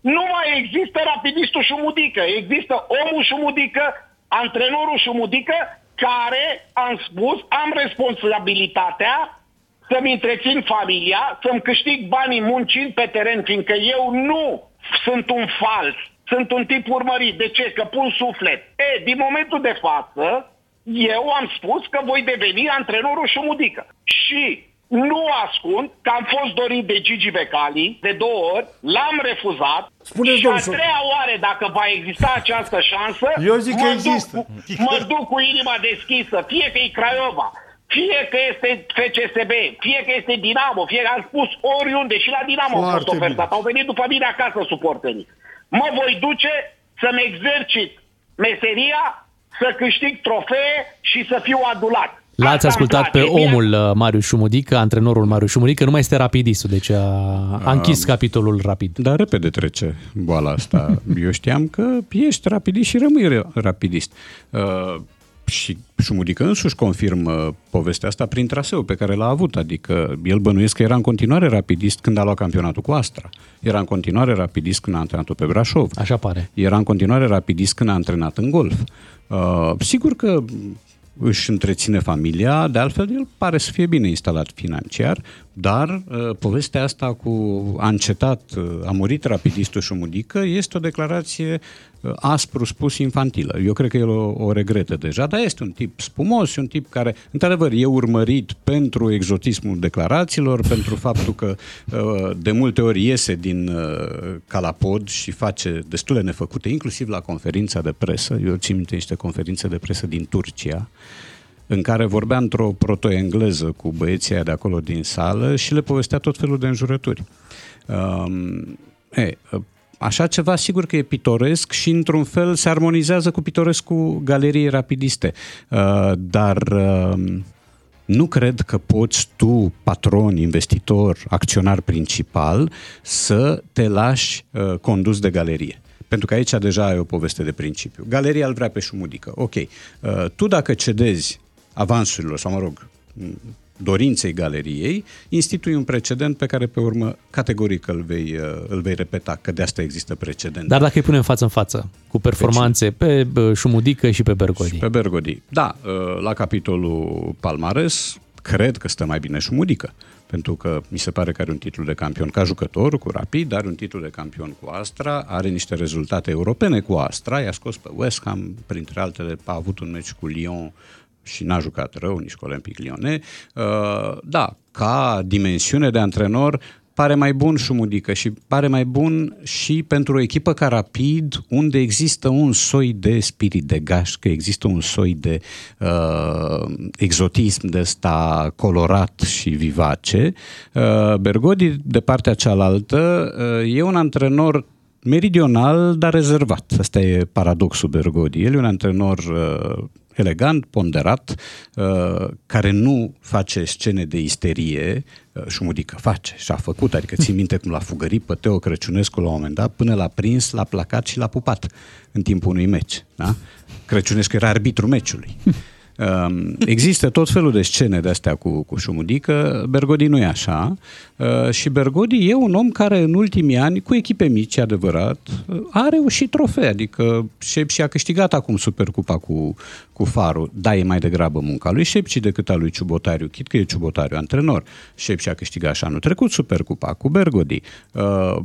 S7: nu mai există rapidistul Șumudică, există omul Șumudică, antrenorul Șumudică, care, am spus, am responsabilitatea să-mi întrețin familia, să-mi câștig banii muncind pe teren, fiindcă eu nu sunt un fals, sunt un tip urmărit. De ce? Că pun suflet. E, din momentul de față, eu am spus că voi deveni antrenorul Șumudică. Și nu ascund că am fost dorit de Gigi Becali de două ori, l-am refuzat
S16: Spuneți,
S7: și a
S16: domnul Soc-
S7: treia oare dacă va exista această șansă,
S16: Eu zic că
S7: mă
S16: există.
S7: Duc, cu- mă duc cu inima deschisă, fie că e Craiova, fie că este FCSB, fie că este Dinamo, fie că am spus oriunde și la Dinamo au fost
S16: Foarte
S7: ofertat. Au venit după mine acasă suporterii. Mă voi duce să-mi exercit meseria, să câștig trofee și să fiu adulat.
S1: L-ați
S7: Asta îmi
S1: ascultat pe
S7: place. Bine,
S1: omul uh, Marius Șumudică, antrenorul Marius Șumudică, nu mai este rapidistul, deci a, a închis capitolul rapid.
S15: Dar repede trece boala asta. Eu știam că ești rapidist și rămâi re- rapidist. Uh, și Șumudică însuși confirmă povestea asta prin traseu pe care l-a avut, adică el bănuiesc că era în continuare rapidist când a luat campionatul cu Astra. Era în continuare rapidist când a antrenat pe Brașov.
S1: Așa pare.
S15: Era în continuare rapidist când a antrenat în golf. Uh, sigur că își întreține familia, de altfel el pare să fie bine instalat financiar, Dar uh, povestea asta cu a încetat, uh, a murit rapidistul Șumudică este o declarație uh, aspru spus infantilă. Eu cred că el o, o regretă deja, dar este un tip spumos, un tip care, într-adevăr, e urmărit pentru exotismul declarațiilor, pentru faptul că uh, de multe ori iese din uh, calapod și face destule nefăcute, inclusiv la conferința de presă. Eu țin minte niște conferințe de presă din Turcia, în care vorbea într-o proto-engleză cu băieții aia de acolo din sală și le povestea tot felul de înjurături. Um, e, așa ceva sigur că e pitoresc și într-un fel se armonizează cu pitorescul galeriei rapidiste. Uh, dar uh, nu cred că poți tu, patron, investitor, acționar principal, să te lași uh, condus de galerie. Pentru că aici deja ai o poveste de principiu. Galeria îl vrea pe șumudică. Ok. Uh, tu dacă cedezi avansurilor, sau mă rog, m, dorinței galeriei, institui un precedent pe care pe urmă categoric îl vei, uh, îl vei repeta, că de asta există precedent.
S1: Dar dacă îi punem față în față, cu performanțe pe, pe Șumudică și pe Bergodi.
S15: Pe Bergodi. Da, uh, la capitolul Palmares, cred că stă mai bine Șumudică. Pentru că mi se pare că are un titlu de campion ca jucător cu Rapid, are un titlu de campion cu Astra, are niște rezultate europene cu Astra, i-a scos pe West Ham, printre altele a avut un meci cu Lyon și n-a jucat rău, nici cu Olympic Lyonnais. Uh, da, ca dimensiune de antrenor, pare mai bun Șumudică și pare mai bun și pentru o echipă ca Rapid, unde există un soi de spirit de gașcă, există un soi de uh, exotism de ăsta colorat și vivace. Uh, Bergodi, de partea cealaltă, uh, e un antrenor meridional, dar rezervat. Asta e paradoxul Bergodi. El e un antrenor uh, elegant, ponderat, uh, care nu face scene de isterie, uh, șumudică face și a făcut, adică țin minte cum l-a fugărit pe Teo Crăciunescu la un moment dat, până l-a prins, l-a placat și l-a pupat în timpul unui meci. Da? Crăciunescu era arbitru meciului. Um, Există tot felul de scene de astea cu, cu Șumudică, Bergodi nu e așa uh, și Bergodi e un om care în ultimii ani, cu echipe mici, e adevărat, uh, a reușit trofee, adică Șepși a câștigat acum Supercupa cu, cu Farul, da, e mai degrabă munca lui Șepși decât a lui Ciubotariu, chit că e Ciubotariu antrenor. Șepși a câștigat și anul trecut Supercupa cu Bergodi. Uh,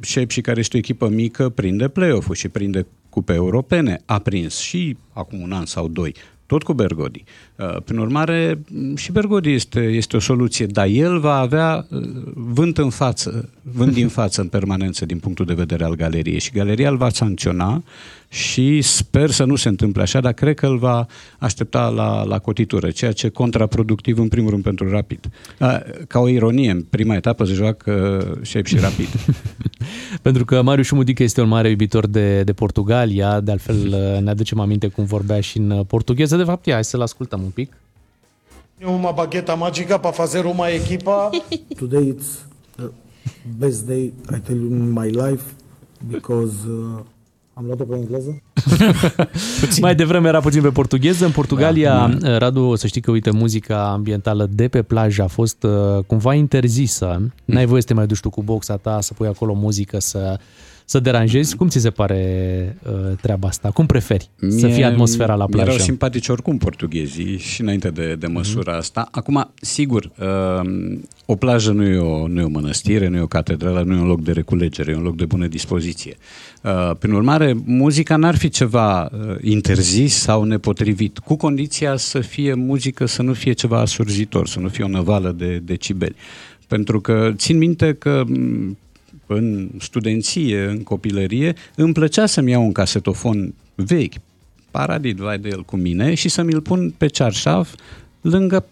S15: Șepși, care este o echipă mică, prinde play-off-ul și prinde cupe europene. A prins și acum un an sau doi tot cu Bergodi. Uh, Prin urmare, m, și Bergodi este, este o soluție, dar el va avea uh, vânt în față, vânt din *laughs* față în permanență din punctul de vedere al galeriei și galeria îl va sancționa și sper să nu se întâmple așa, dar cred că îl va aștepta la, la cotitură, ceea ce e contraproductiv în primul rând pentru Rapid. Uh, Ca o ironie, în prima etapă se joacă Șep și Rapid. *laughs*
S1: Pentru că Marius Șumudică este un mare iubitor de, de Portugalia, de altfel uh, *laughs* ne aducem aminte cum vorbea și în uh, portugheză. De fapt, ia, hai să-l ascultăm un pic.
S16: E uma bagheta magica para fazer uma equipa. *laughs*
S17: Today it's the best day I tell you in my life because uh, am luat-o pe engleză. *laughs*
S1: Mai devreme era puțin pe portugheză. În Portugalia, da. Radu, să știi că, uite, muzica ambientală de pe plajă a fost uh, cumva interzisă. N-ai voie să te mai duci tu cu boxa ta, să pui acolo muzică, să, să deranjezi. Cum ți se pare uh, treaba asta? Cum preferi să fie atmosfera la plajă?
S15: Erau simpatici oricum portughezii și înainte de, de măsura
S1: Mhm.
S15: asta. Acum, sigur, uh, o plajă nu e o, nu e o mănăstire, nu e o catedrală, nu e un loc de reculegere, e un loc de bună dispoziție. Uh, Prin urmare, muzica n-ar fi ceva uh, interzis sau nepotrivit, cu condiția să fie muzică, să nu fie ceva asurzitor, să nu fie o năvală de decibeli. Pentru că țin minte că m, în studenție, în copilărie, îmi plăcea să-mi iau un casetofon vechi, paradit, vai de el cu mine, și să mi-l pun pe cearșaf lângă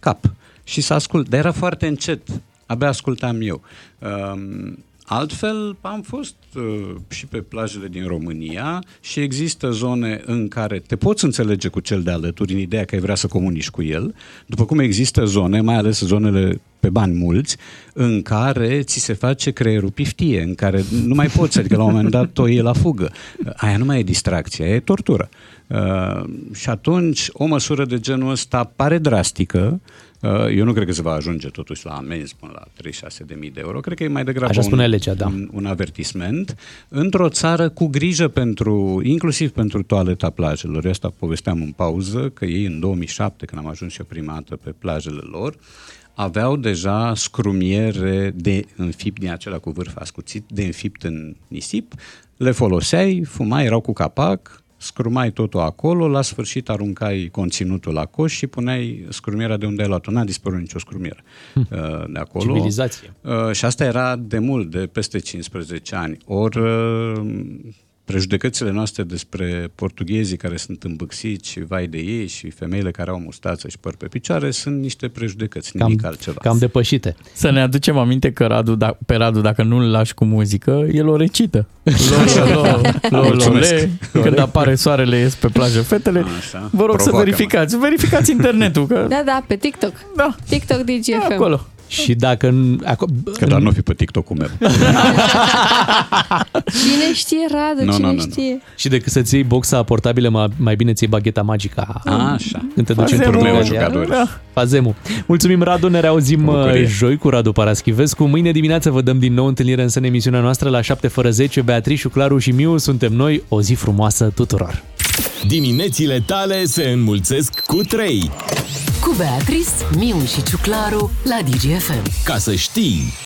S15: cap și să ascult. Dar era foarte încet, abia ascultam eu. Um, Altfel, am fost uh, și pe plajele din România și există zone în care te poți înțelege cu cel de alături în ideea că ai vrea să comunici cu el, după cum există zone, mai ales zonele pe bani mulți, în care ți se face creierul piftie, în care nu mai poți, adică la un moment dat o iei la fugă. Aia nu mai e distracție, aia e tortură. Uh, și atunci o măsură de genul ăsta pare drastică, Uh, Eu nu cred că se va ajunge totuși la amenzi până la 36.000 de euro. Cred că e mai degrabă
S1: Așa spune
S15: un,
S1: legea, da.
S15: un, un avertisment într-o țară cu grijă pentru, inclusiv pentru toaleta plajelor. Eu Asta povesteam în pauză, că ei în 2007, când am ajuns eu prima dată pe plajele lor, aveau deja scrumiere de înfipt din acela cu vârf ascuțit, de înfipt în nisip, le foloseai, fumai, erau cu capac, scrumai totul acolo, la sfârșit aruncai conținutul la coș și puneai scrumierea de unde ai luat-o. N-a dispărut nicio scrumieră uh, de acolo.
S1: Civilizație.
S15: Uh, Și asta era de mult, de peste 15 ani. Ori uh, prejudecățile noastre despre portughezii care sunt îmbâxiți și vai de ei și femeile care au mustață și păr pe picioare sunt niște prejudecăți, nimic altceva.
S1: Cam depășite.
S3: Să ne aducem aminte că Radu, da, pe Radu, dacă nu-l lași cu muzică, el o recită. Lo, lo, lo, lo, lo,
S15: Mulțumesc.
S3: le. Când apare soarele, ies pe plajă fetele.
S15: Așa.
S3: Vă rog să
S15: Provoacă-mă.
S3: verificați. Verificați internetul. Că...
S2: Da, da, pe TikTok.
S3: Da.
S2: TikTok DGFM.
S3: Acolo.
S1: Și dacă... Aco-
S15: Că doar nu fi pe TikTok-ul meu. *laughs*
S2: Cine știe, Radu,
S15: Nu,
S2: cine
S15: nu, nu, nu.
S2: știe?
S1: Și decât să-ți iei boxa portabilă, mai, mai bine ți iei bagheta magica.
S15: Așa.
S1: Când te duci în
S15: Fazemul.
S1: turneu.
S15: jucători.
S1: Da. Fazemul. Mulțumim, Radu, ne reauzim
S15: Bucurie.
S1: uh, joi cu Radu Paraschivescu. Mâine dimineață vă dăm din nou întâlnire în emisiunea noastră la 7 fără 10. Beatrice, Claru și Miu suntem noi. O zi frumoasă tuturor!
S4: Diminețile tale se înmulțesc cu 3.
S9: Cu Beatrice, Miu și Ciuclaru la DGFM.
S4: Ca să știi...